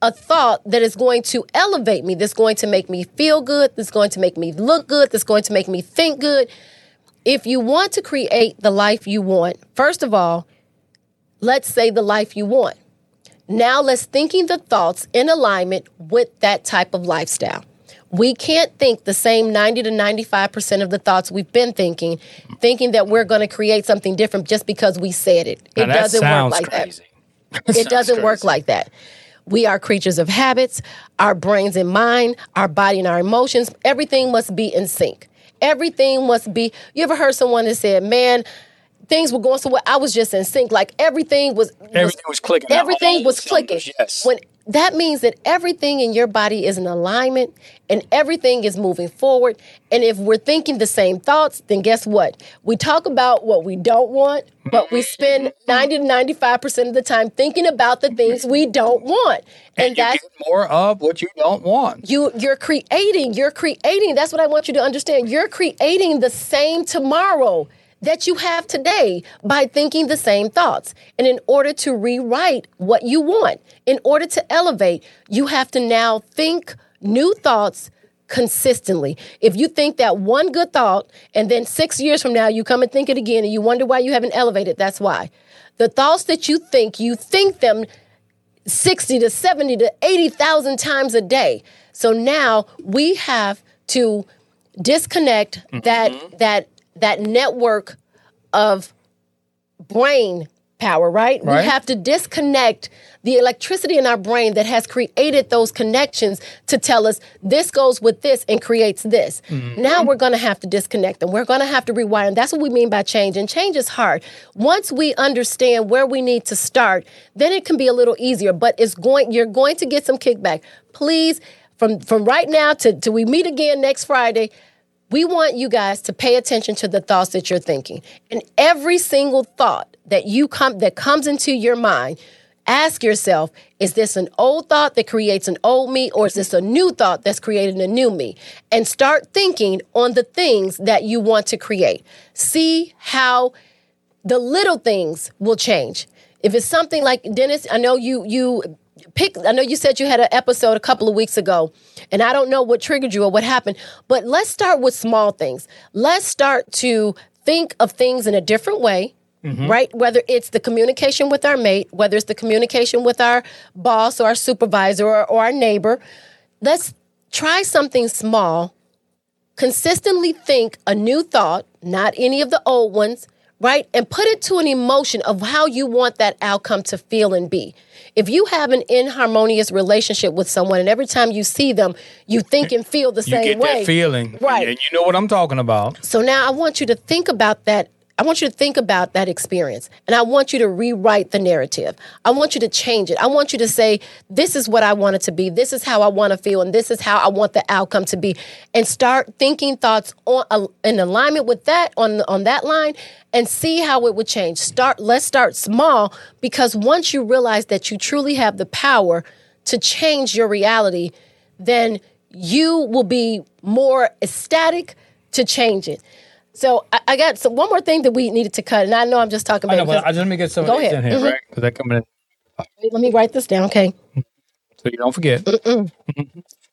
a thought that is going to elevate me, that's going to make me feel good, that's going to make me look good, that's going to make me think good? If you want to create the life you want, first of all, let's say the life you want. Now let's thinking the thoughts in alignment with that type of lifestyle. We can't think the same 90 to 95% of the thoughts we've been thinking, thinking that we're going to create something different just because we said it. It that doesn't work like crazy. that. It doesn't work like that. We are creatures of habits, our brains and mind, our body and our emotions, everything must be in sync. Everything must be. You ever heard someone that said, "Man, things were going so well. I was just in sync. Like everything was Everything was clicking. Everything was clicking. Yes. When that means that everything in your body is in alignment and everything is moving forward. And if we're thinking the same thoughts, then guess what? We talk about what we don't want, but we spend mm-hmm. 90 to 95% of the time thinking about the things we don't want. And, and that's more of what you don't want. you you're creating you're creating that's what i want you to understand you're creating the same tomorrow that you have today by thinking the same thoughts. And in order to rewrite what you want in order to elevate you have to now think new thoughts consistently. If you think that one good thought and then 6 years from now you come and think it again and you wonder why you haven't elevated that's why. The thoughts that you think you think them 60 to 70 to 80,000 times a day. So now we have to disconnect mm-hmm. that that that network of brain power, right? Right. We have to disconnect the electricity in our brain that has created those connections to tell us this goes with this and creates this. Mm-hmm. Now we're going to have to disconnect them. We're going to have to rewire. And that's what we mean by change. And change is hard. Once we understand where we need to start, then it can be a little easier, but it's going you're going to get some kickback. Please from from right now to till we meet again next Friday, we want you guys to pay attention to the thoughts that you're thinking. And every single thought that you come that comes into your mind, ask yourself, is this an old thought that creates an old me or is this a new thought that's creating a new me? And start thinking on the things that you want to create. See how the little things will change. If it's something like Dennis, I know you you pick I know you said you had an episode a couple of weeks ago and I don't know what triggered you or what happened, but let's start with small things. Let's start to think of things in a different way. Mm-hmm. Right? Whether it's the communication with our mate, whether it's the communication with our boss or our supervisor or, or our neighbor, let's try something small consistently think a new thought, not any of the old ones, right? And put it to an emotion of how you want that outcome to feel and be. If you have an inharmonious relationship with someone and every time you see them, you think and feel the You same get way. that feeling. Right. And you know what I'm talking about. So now I want you to think about that. I want you to think about that experience and I want you to rewrite the narrative. I want you to change it. I want you to say, this is what I want it to be. This is how I want to feel. And this is how I want the outcome to be. And start thinking thoughts on, uh, in alignment with that on, on that line and see how it would change. Start, let's start small because once you realize that you truly have the power to change your reality, then you will be more ecstatic to change it. So I, I got so one more thing that we needed to cut, and I know I'm just talking I about. know, it but I because- just let me get some Go of ahead. in here, Mhm. right? Because they're coming in. let me write this down, okay? so you don't forget.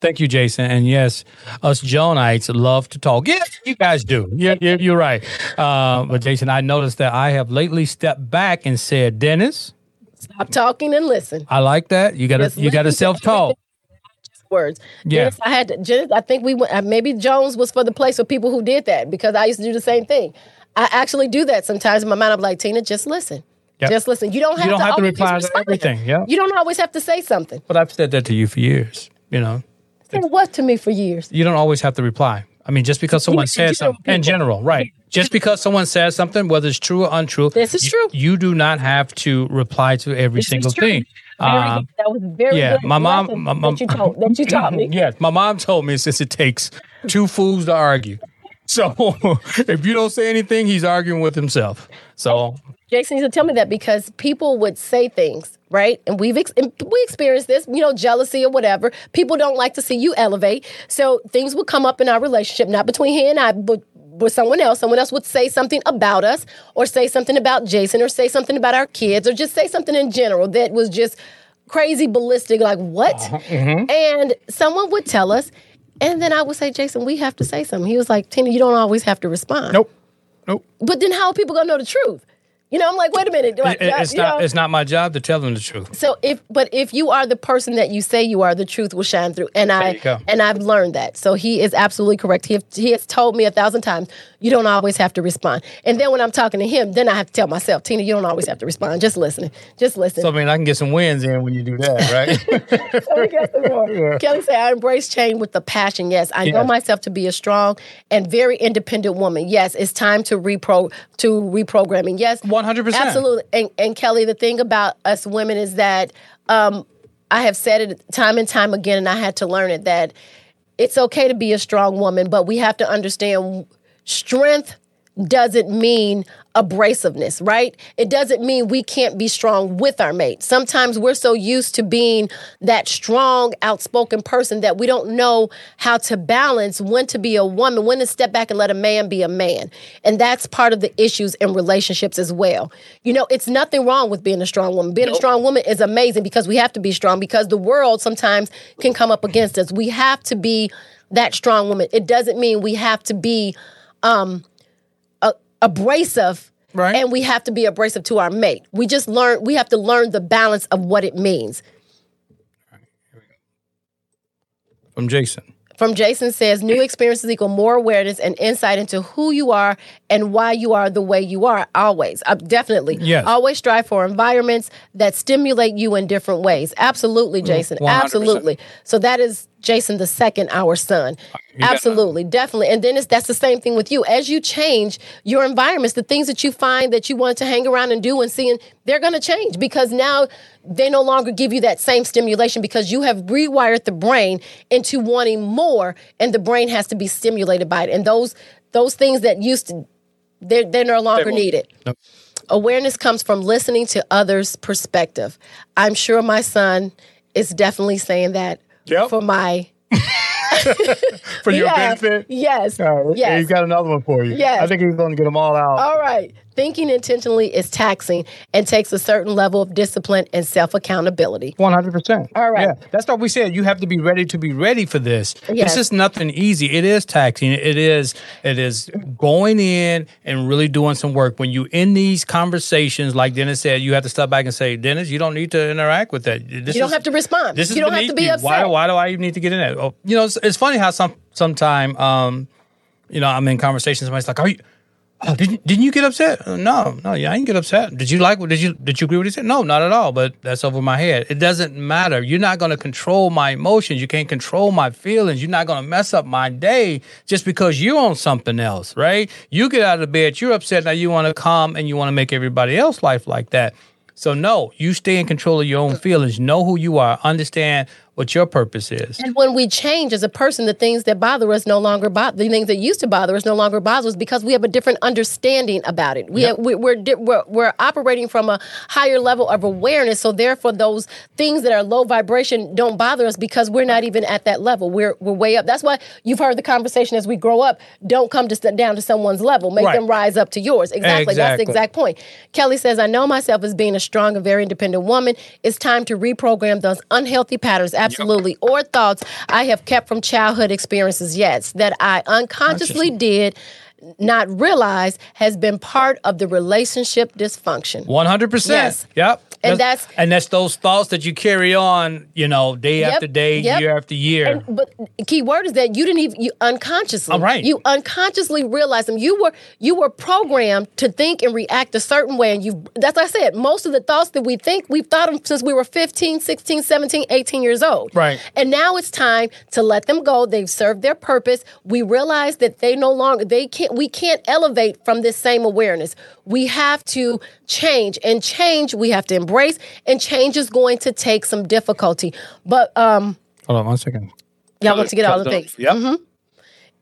Thank you, Jason. And yes, us Johnites love to talk. Yes, you guys do. Yeah, you're, you're right. Uh, but Jason, I noticed that I have lately stepped back and said, Dennis, Stop talking and listen. I like that. You got to you got to self talk. Words. Yeah. Dennis, I had to, Dennis, I think we went, uh, maybe Jones was for the place for people who did that because I used to do the same thing. I actually do that sometimes in my mind. I'm like, Tina, just listen. Yep. Just listen. You don't have, don't to, have to reply to everything, yeah. You don't always have to say something. But I've said that to you for years. You know, Said what to me for years? you don't always have to reply. I mean, just because someone says something in general, right? Just because someone says something, whether it's true or untrue, This is you, true. You do not have to reply to every This single thing. Um, that was very yeah, good my mom- my mom- that you told that you taught me. Yes, my mom told me since it takes two fools to argue. So if you don't say anything, he's arguing with himself. So Jason used to tell me that because people would say things, right? And we've ex- and we experienced this, you know, jealousy or whatever. People don't like to see you elevate, so things would come up in our relationship, not between he and I, but with someone else. Someone else would say something about us, or say something about Jason, or say something about our kids, or just say something in general that was just crazy, ballistic. Like what? Uh-huh, mm-hmm. And someone would tell us. And then I would say, Jason, we have to say something. He was like, Tina, you don't always have to respond. nope, nope. But then how are people gonna know the truth? You know, I'm like, wait a minute. do I- It- it's you not. know? It's not my job to tell them the truth. So if, but if you are the person that you say you are, the truth will shine through. And I and I've learned that. So he is absolutely correct. He he has told me a thousand times, you don't always have to respond. And then when I'm talking to him, then I have to tell myself, Tina, you don't always have to respond. Just listen. Just listen. So I mean, I can get some wins in when you do that, right? So we got some more. Kelly said, I embrace change with the passion. Yes, I know myself to be a strong and very independent woman. Yes, it's time to repro to reprogramming. Yes, 100%. Absolutely. And, and Kelly, the thing about us women is that um, I have said it time and time again, and I had to learn it that it's okay to be a strong woman, but we have to understand strength doesn't mean abrasiveness, right? It doesn't mean we can't be strong with our mate. Sometimes we're so used to being that strong, outspoken person that we don't know how to balance when to be a woman, when to step back and let a man be a man. And that's part of the issues in relationships as well. You know, it's nothing wrong with being a strong woman. Being a strong woman is amazing because we have to be strong because the world sometimes can come up against us. We have to be that strong woman. It doesn't mean we have to be um, abrasive. Right. And we have to be abrasive to our mate. We just learn, we have to learn the balance of what it means. From Jason. From Jason says, new experiences equal more awareness and insight into who you are and why you are the way you are. Always, uh, definitely. Yes. Always strive for environments that stimulate you in different ways. Absolutely, Jason. 100%. Absolutely. So that is Jason the second, our son. Absolutely, definitely. And then it's that's the same thing with you. As you change your environments, the things that you find that you want to hang around and do and see, and they're going to change because now they no longer give you that same stimulation because you have rewired the brain into wanting more, and the brain has to be stimulated by it. And those those things that used to they're they're no longer won't. needed. Nope. Awareness comes from listening to others' perspective. I'm sure my son is definitely saying that Yep. for my For your Yeah. benefit. Yes. Right. Yes. He's got another one for you. Yes. I think he's going to get them all out. All right. Thinking intentionally is taxing and takes a certain level of discipline and self accountability. One hundred percent. All right. Yeah, that's what we said. You have to be ready to be ready for this. Yes. This is nothing easy. It is taxing. It is. It is going in and really doing some work. When you in these conversations, like Dennis said, you have to step back and say, Dennis, you don't need to interact with that. This You don't is- have to respond. This is you don't have to be you. upset. Why? Why do I even need to get in that? Oh, you know, it's, it's funny how some sometime, um, you know, I'm in conversations. Somebody's like, "Are you?" Oh, didn't didn't you get upset? Uh, No, no, yeah, I didn't get upset. Did you like what? Did you did you agree with what he said? No, not at all. But that's over my head. It doesn't matter. You're not going to control my emotions. You can't control my feelings. You're not going to mess up my day just because you're on something else, right? You get out of bed, you're upset. Now you want to calm and you want to make everybody else life like that. So no, you stay in control of your own feelings. Know who you are. Understand what your purpose is. And when we change as a person, the things that bother us no longer bother. The things that used to bother us no longer bother us because we have a different understanding about it. We have, we, we're, di- we're we're operating from a higher level of awareness. So therefore, those things that are low vibration don't bother us because we're not even at that level. We're we're way up. That's why you've heard the conversation as we grow up. Don't come to st- down to someone's level. Make Right. them rise up to yours. Exactly. That's the exact point. Kelly says, I know myself as being a strong and very independent woman. It's time to reprogram those unhealthy patterns, absolutely, or thoughts I have kept from childhood experiences, yes, that I unconsciously did. not realize has been part of the relationship dysfunction. One hundred percent. Yes. Yep. And that's- and that's those thoughts that you carry on, you know, day Yep, after day, yep. year after year. And, but key word is that you didn't even you unconsciously. Oh, right. You unconsciously realized them. You were you were programmed to think and react a certain way. And you that's what I said. Most of the thoughts that we think, we've thought them since we were 15, 16, 17, 18 years old. Right. And now it's time to let them go. They've served their purpose. We realize that they no longer they can't we can't elevate from this same awareness. We have to change and change we have to embrace and change is going to take some difficulty. But um Hold on one second. Y'all want to get all the things. Yep.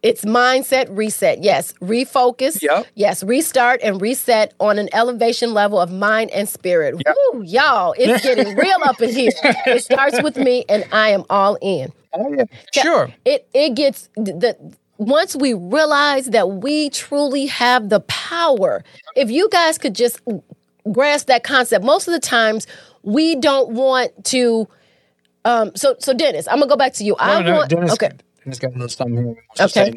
It's mindset reset. Yes. Refocus. Yep. Yes. Restart and reset on an elevation level of mind and spirit. Yep. Woo, y'all, it's getting real up in here. It starts with me, and I am all in. Oh yeah. Sure. It it gets the once we realize that we truly have the power. If you guys could just grasp that concept, most of the times we don't want to. Um. So so Dennis, I'm gonna go back to you. I No, no, want. Dennis, okay. Dennis got a little something here. Okay.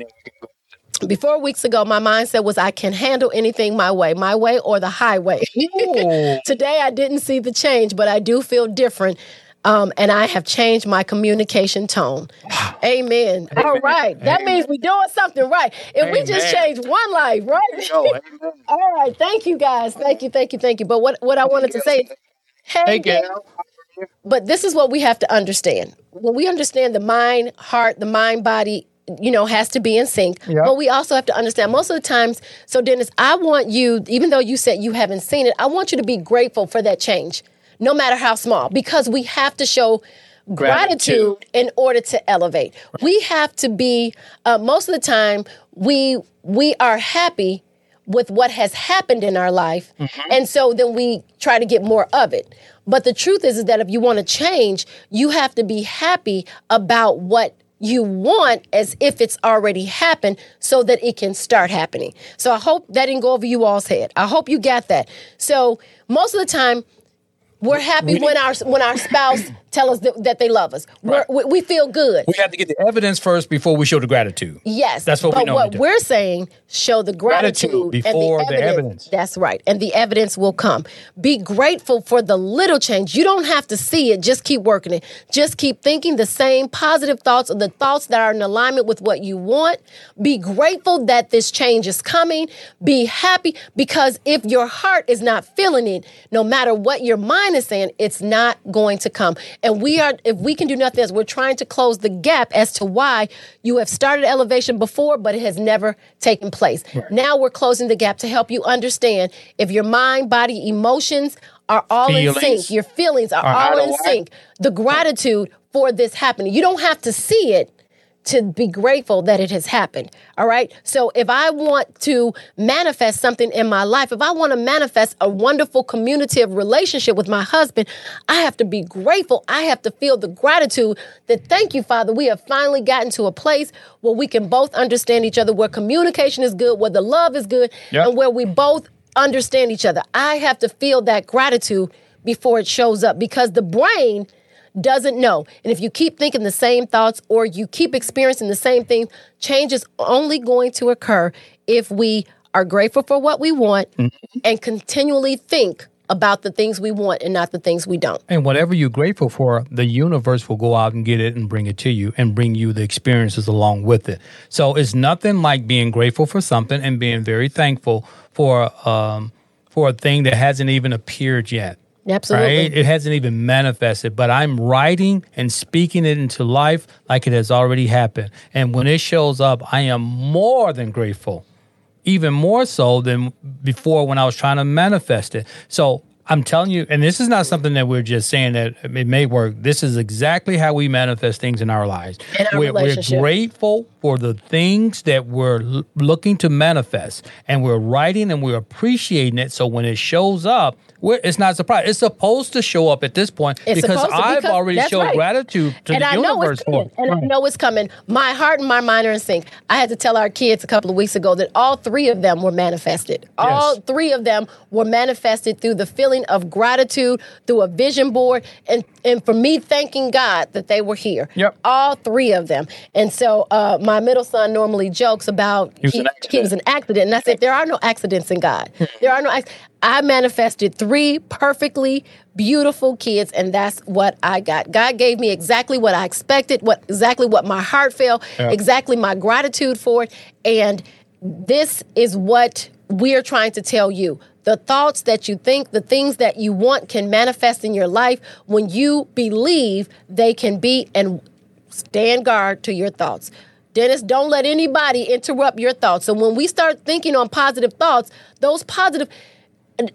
before weeks ago, my mindset was I can handle anything my way, my way or the highway. Today, I didn't see the change, but I do feel different. Um, and I have changed my communication tone. Amen. All right. That means we're doing something right. If we just Amen. change one life, right? Go. All right. Thank you guys. Thank you. Thank you. Thank you. But what, what I wanted to say, hey, Hey, Gail. Gail. But this is what we have to understand. When we understand the mind, heart, the mind, body, you know, has to be in sync. Yeah. But we also have to understand most of the times. So, Dennis, I want you, even though you said you haven't seen it, I want you to be grateful for that change, no matter how small, because we have to show gratitude, Gratitude. in order to elevate. We have to be. Uh, most of the time, we we are happy with what has happened in our life. And so then we try to get more of it. But the truth is, is that if you want to change, you have to be happy about what you want as if it's already happened so that it can start happening. So I hope that didn't go over you all's head. I hope you got that. So most of the time, we're happy when our when our spouse tell us that, that they love us. We're, we, we feel good. We have to get the evidence first before we show the gratitude. Yes, That's what we but what we're saying, show the gratitude, Gratitude before and the evidence. That's right, and the evidence will come. Be grateful for the little change. You don't have to see it. Just keep working it. Just keep thinking the same positive thoughts or the thoughts that are in alignment with what you want. Be grateful that this change is coming. Be happy because if your heart is not feeling it, no matter what your mind is saying, it's not going to come. And we are, if we can do nothing else, we're trying to close the gap as to why you have started elevation before, but it has never taken place. Now we're closing the gap to help you understand if your mind, body, emotions are all in sync, your feelings are are all in sync, the gratitude for this happening. You don't have to see it to be grateful that it has happened. All right. So if I want to manifest something in my life, if I want to manifest a wonderful communicative relationship with my husband, I have to be grateful. I have to feel the gratitude that thank you, Father. We have finally gotten to a place where we can both understand each other, where communication is good, where the love is good, Yep. and where we both understand each other. I have to feel that gratitude before it shows up because the brain doesn't know. And if you keep thinking the same thoughts or you keep experiencing the same thing, change is only going to occur if we are grateful for what we want and continually think about the things we want and not the things we don't. And whatever you're grateful for, the universe will go out and get it and bring it to you and bring you the experiences along with it. So it's nothing like being grateful for something and being very thankful for um, for a thing that hasn't even appeared yet. Absolutely. Right? It hasn't even manifested, but I'm writing and speaking it into life like it has already happened. And when it shows up, I am more than grateful, even more so than before when I was trying to manifest it. So I'm telling you, and this is not something that we're just saying that it may work. This is exactly how we manifest things in our lives. In our we're, we're grateful for the things that we're l- looking to manifest, and we're writing and we're appreciating it. So when it shows up, it's not surprise. It's supposed to show up at this point It's because to, I've because- already showed right. gratitude to and the I know universe it's coming. for it. And I know it's coming. My heart and my mind are in sync. I had to tell our kids a couple of weeks ago that all three of them were manifested. All three of them were manifested through the feeling of gratitude, through a vision board, and and for me thanking God that they were here. Yep. All three of them. And so uh, my my middle son normally jokes about was he, an accident. he was an accident, and I said there are no accidents in God. Hmm. there are no. ac- I manifested three perfectly beautiful kids, and that's what I got. God gave me exactly what I expected, what exactly what my heart felt, exactly my gratitude for it, and this is what we are trying to tell you. The thoughts that you think, the things that you want can manifest in your life when you believe they can be and stand guard to your thoughts. Dennis, don't let anybody interrupt your thoughts. So when we start thinking on positive thoughts, those positive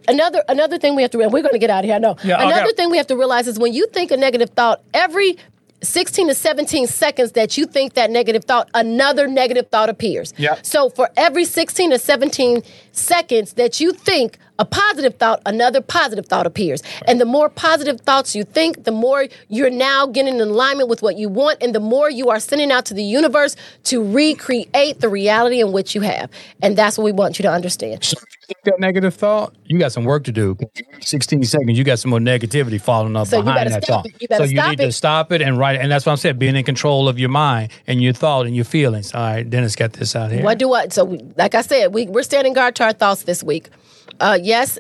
another another thing we have to and we're going to get out of here. I know. Yeah, another okay. thing we have to realize is when you think a negative thought, every 16 to 17 seconds that you think that negative thought, another negative thought appears. Yeah. So for every 16 to 17 seconds that you think a positive thought, another positive thought appears. And the more positive thoughts you think, the more you're now getting in alignment with what you want, and the more you are sending out to the universe to recreate the reality in which you have. And that's what we want you to understand. that negative thought, you got some work to do. 16 seconds, you got some more negativity following up So behind that thought. it. You better so you need it. to stop it and write it. And that's what I'm saying, being in control of your mind and your thought and your feelings. All right, Dennis got this out here. What do I? So, we, like I said, we we're standing guard to our thoughts this week. Uh, yes,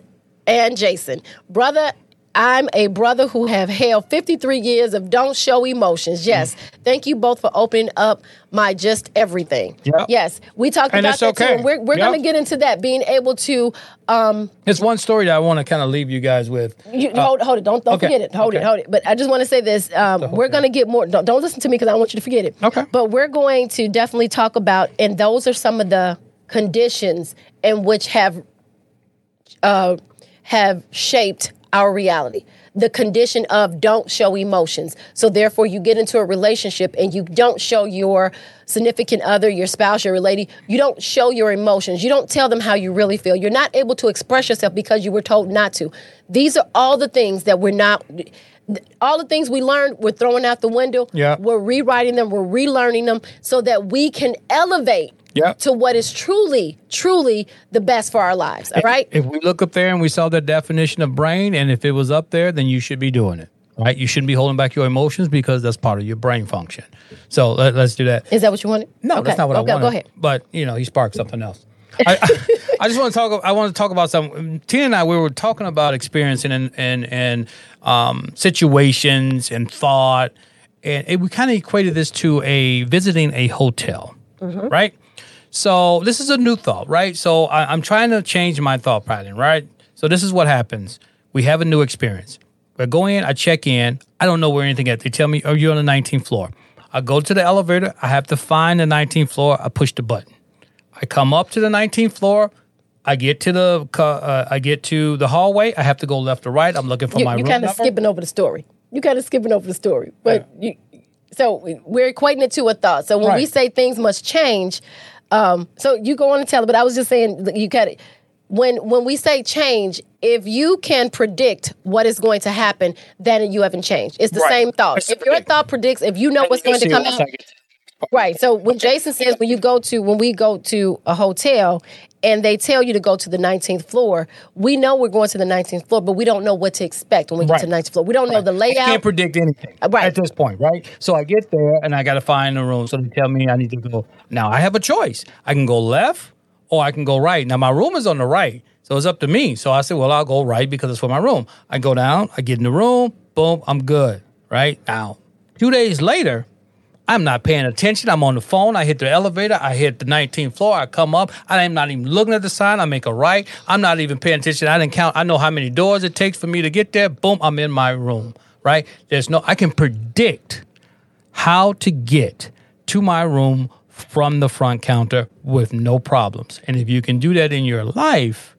and Jason, brother. I'm a brother who have held 53 years of don't show emotions. Yes, thank you both for opening up my just everything. Yep. Yes, we talked And about it's that too. And we're we're Yep. going to get into that, being able to. Um, There's one story that I want to kind of leave you guys with. you, hold, hold it. Don't don't okay. forget it. Hold it. Hold it. But I just want to say this. Um, we're going to get more. Don't, don't listen to me because I don't want you to forget it. Okay. But we're going to definitely talk about, and those are some of the conditions in which have uh, have shaped our reality. The condition of don't show emotions. So therefore, you get into a relationship and you don't show your significant other, your spouse, your lady. You don't show your emotions. You don't tell them how you really feel. You're not able to express yourself because you were told not to. These are all the things that we're not. All the things we learned, we're throwing out the window. Yeah. We're rewriting them. We're relearning them so that we can elevate Yeah. to what is truly, truly the best for our lives. All right. If we look up there and we saw the definition of brain, and if it was up there, then you should be doing it. Right? You shouldn't be holding back your emotions because that's part of your brain function. So let, us do that. Is that what you wanted? No, Okay. that's not what okay, I wanted. Go ahead. But you know, he sparked something else. I, I, I just want to talk. I want to talk about something. Tina and I we were talking about experiencing and and and um, situations and thought, and it, we kind of equated this to a visiting a hotel, right? So this is a new thought, right? So I, I'm trying to change my thought pattern, right? So this is what happens. We have a new experience. I go in, I check in. I don't know where anything at. They tell me, "Oh, you're on the 19th floor." I go to the elevator. I have to find the 19th floor. I push the button. I come up to the 19th floor. I get to the uh, I get to the hallway. I have to go left or right. I'm looking for You, my you room kind of skipping over the story. You kind of skipping over the story, but you. So we're equating it to a thought. So when we say things must change, um, so you go on and tell it. But I was just saying you got it. When when we say change, if you can predict what is going to happen, then you haven't changed. It's the Right. same thought. If your thought predicts, if you know what's going to come out, I get to- Right. So when Jason says when you go to when we go to a hotel and they tell you to go to the 19th floor, we know we're going to the 19th floor, but we don't know what to expect when we get to the 19th floor. We don't know the layout. I can't predict anything Uh, right. at this point, right? So I get there and I got to find a room. So they tell me I need to go. Now I have a choice. I can go left or I can go right. Now my room is on the right, so it's up to me. So I said, well, I'll go right because it's for my room. I go down. I get in the room. Boom, I'm good. Right now, two days later. I'm not paying attention. I'm on the phone. I hit the elevator. I hit the 19th floor. I come up. I am not even looking at the sign. I make a right. I'm not even paying attention. I didn't count. I know how many doors it takes for me to get there. Boom, I'm in my room. Right? There's no, I can predict how to get to my room from the front counter with no problems. And if you can do that in your life,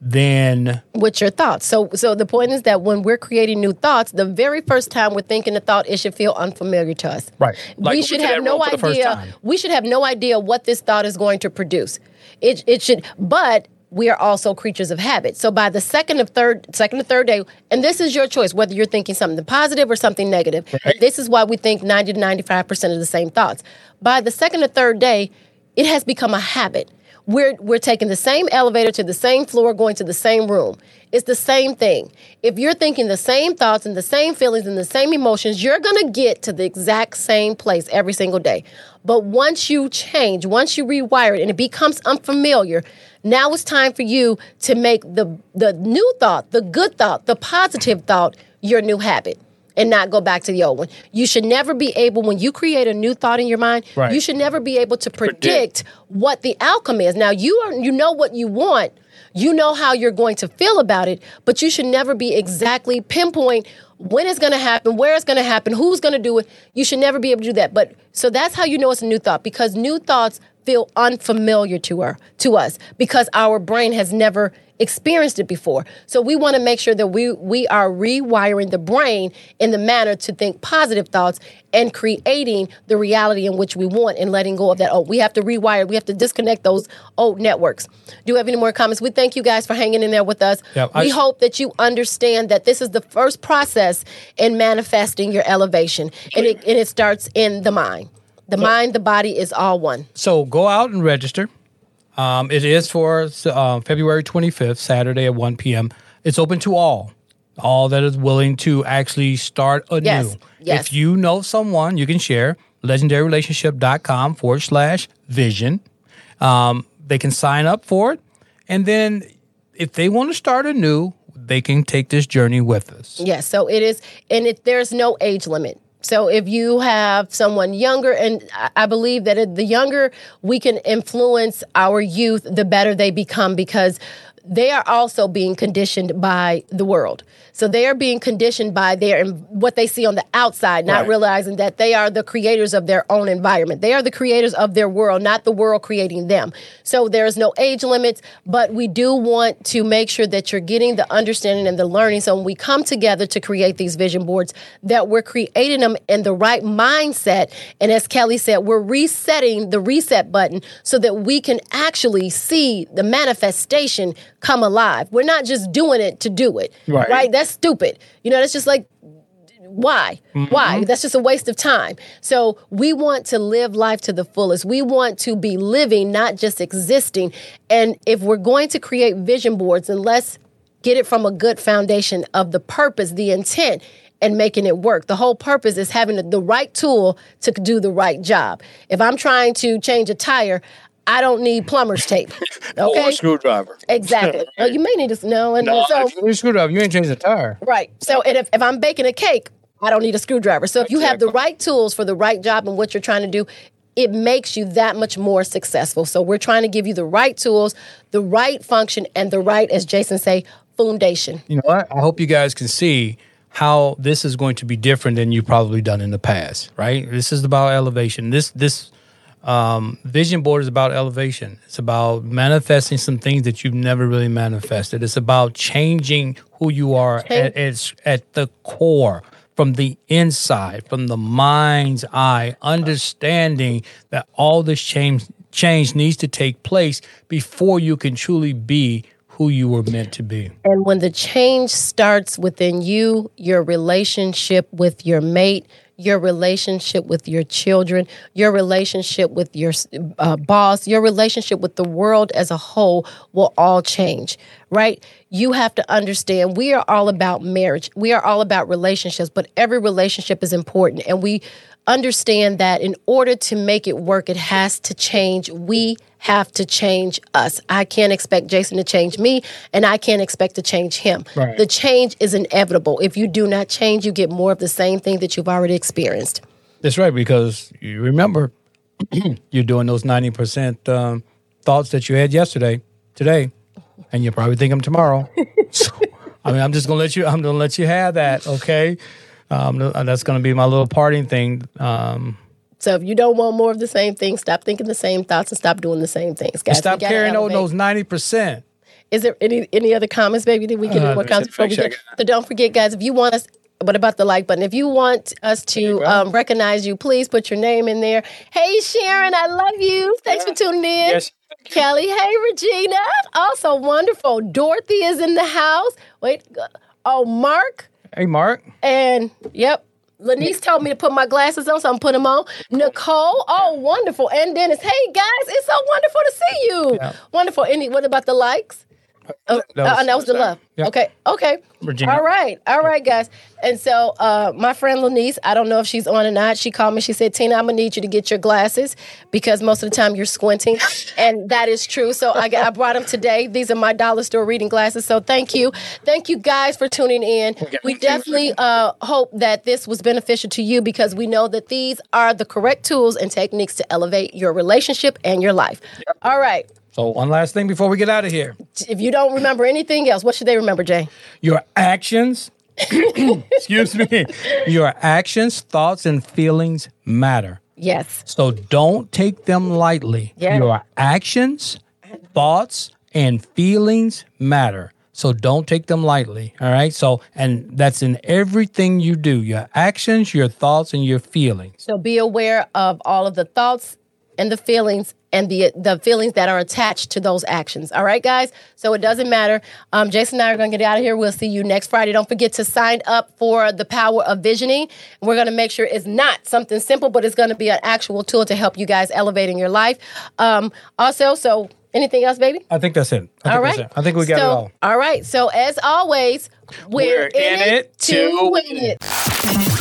then with your thoughts. So so the point is that when we're creating new thoughts, the very first time we're thinking a thought, it should feel unfamiliar to us. Right. Like we should have no room for the first idea. We should have no idea what this thought is going to produce. It it should but we are also creatures of habit. So by the second of third second or third day, and this is your choice whether you're thinking something positive or something negative. Right. This is why we think 90 to 95% of the same thoughts. By the second or third day, it has become a habit we're we're taking the same elevator to the same floor, going to the same room. It's the same thing. If you're thinking the same thoughts and the same feelings and the same emotions, you're going to get to the exact same place every single day. But once you change, once you rewire it and it becomes unfamiliar, now it's time for you to make the the new thought, the good thought, the positive thought your new habit and not go back to the old one. You should never be able, when you create a new thought in your mind, Right. you should never be able to predict, what the outcome is. Now you are you know what you want, you know how you're going to feel about it, but you should never be exactly pinpoint when it's going to happen, where it's going to happen, who's going to do it. You should never be able to do that. But so that's how you know it's a new thought because new thoughts feel unfamiliar to her to us because our brain has never experienced it before. So we want to make sure that we we are rewiring the brain in the manner to think positive thoughts and creating the reality in which we want and letting go of that. Oh, we have to rewire. We have to disconnect those old networks. Do you have any more comments? We thank you guys for hanging in there with us. Yeah, we s- hope that you understand that this is the first process in manifesting your elevation, and it and it starts in the mind. The mind, the body is all one. So go out and register. Um, it is for uh, February 25th, Saturday at 1 p.m. It's open to all, all that is willing to actually start anew. Yes, yes. If you know someone, you can share legendaryrelationship.com forward slash vision. Um, they can sign up for it. And then if they want to start anew, they can take this journey with us. Yes, so it is, and it, there's no age limit. So if you have someone younger, and I- believe that the younger we can influence our youth, the better they become because they are also being conditioned by the world. So they are being conditioned by their what they see on the outside, not Right. realizing that they are the creators of their own environment. They are the creators of their world, not the world creating them. So there's no age limits, but we do want to make sure that you're getting the understanding and the learning. So when we come together to create these vision boards, that we're creating them in the right mindset. And as Kelly said, we're resetting the reset button so that we can actually see the manifestation come alive. We're not just doing it to do it. Right. Right? That's stupid. You know, that's just like why? Why? Mm-hmm. That's just a waste of time. So we want to live life to the fullest. We want to be living, not just existing. And if we're going to create vision boards, then let's get it from a good foundation of the purpose, the intent, and making it work. The whole purpose is having the- the right tool to do the right job. If I'm trying to change a tire, I don't need plumber's tape. Okay. Or screwdriver. Exactly. Well, you may need to know. And No, so If you screwed up, you ain't changed the tire. Right. So, and if, if I'm baking a cake, I don't need a screwdriver. So, if you have the right tools for the right job and what you're trying to do, it makes you that much more successful. So, we're trying to give you the right tools, the right function, and the right, as Jason say, foundation. You know what? I hope you guys can see how this is going to be different than you've probably done in the past, right? This is about elevation. This this um, vision board is about elevation. It's about manifesting some things that you've never really manifested. It's about changing who you are at, at, at the core, from the inside, from the mind's eye, understanding that all this change change needs to take place before you can truly be who you were meant to be. And when the change starts within you, your relationship with your mate, your relationship with your children, your relationship with your uh, boss, your relationship with the world as a whole will all change, right? You have to understand we are all about marriage. We are all about relationships, but every relationship is important. And we understand that in order to make it work, it has to change. We have to change us. I can't expect Jason to change me, and I can't expect to change him. Right. The change is inevitable. If you do not change, you get more of the same thing that you've already experienced. That's right, because you remember you're doing those 90% um, thoughts that you had yesterday, today, and you'll probably think them tomorrow. so, I mean, I'm just gonna let you. I'm gonna let you have that, okay? Um, that's gonna be my little parting thing. Um, So if you don't want more of the same thing, stop thinking the same thoughts and stop doing the same things, guys. stop We gotta carrying on those 90%. Is there any any other comments, baby? Did we get any more comments before we get? So don't forget, guys, if you want us. What about the like button? If you want us to um, recognize you, please put your name in there. Hey, Sharon, I love you. Thanks for tuning in. Yes. Kelly, hey, Regina. Also wonderful. Dorothy is in the house. Wait, oh, Mark. Hey, Mark. And yep, Lanice told me to put my glasses on, so I'm putting them on. Nicole, oh, wonderful. And Dennis, hey guys, it's so wonderful to see you. Yeah. Wonderful. Any, what about the likes? Oh, That was- uh, that was the love. Yeah. Okay, okay. Virginia. All right, all right, guys. And so, uh, my friend Lanice, I don't know if she's on or not. She called me. She said, "Tina, I'm gonna need you to get your glasses because most of the time you're squinting," and that is true. So I, got- I brought them today. These are my dollar store reading glasses. So thank you, thank you guys for tuning in. We definitely uh, hope that this was beneficial to you because we know that these are the correct tools and techniques to elevate your relationship and your life. All right. So one last thing before we get out of here. If you don't remember anything else, what should they remember, Jay? Your actions, excuse me, your actions, thoughts, and feelings matter. Yes. So don't take them lightly. Yeah. Your actions, thoughts, and feelings matter. So don't take them lightly. All right. So, and that's in everything you do your actions, your thoughts, and your feelings. So be aware of all of the thoughts and the feelings and the the feelings that are attached to those actions. All right, guys. So it doesn't matter. Um, Jason and I are going to get out of here. We'll see you next Friday. Don't forget to sign up for the power of visioning. We're going to make sure it's not something simple, but it's going to be an actual tool to help you guys elevate in your life. Um, also, so anything else, baby? I think that's it. I think All right. that's it. I think we got so, it all. All right. So as always, we're, in, it to win it.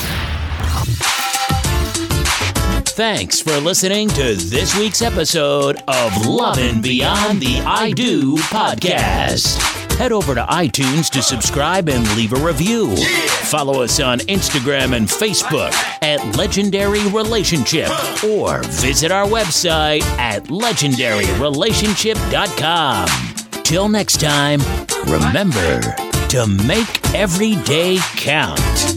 Thanks for listening to this week's episode of Lovin' Beyond the I Do podcast. Head over to iTunes to subscribe and leave a review. Follow us on Instagram and Facebook at Legendary Relationship or visit our website at legendaryrelationship.com. Till next time, remember to make every day count.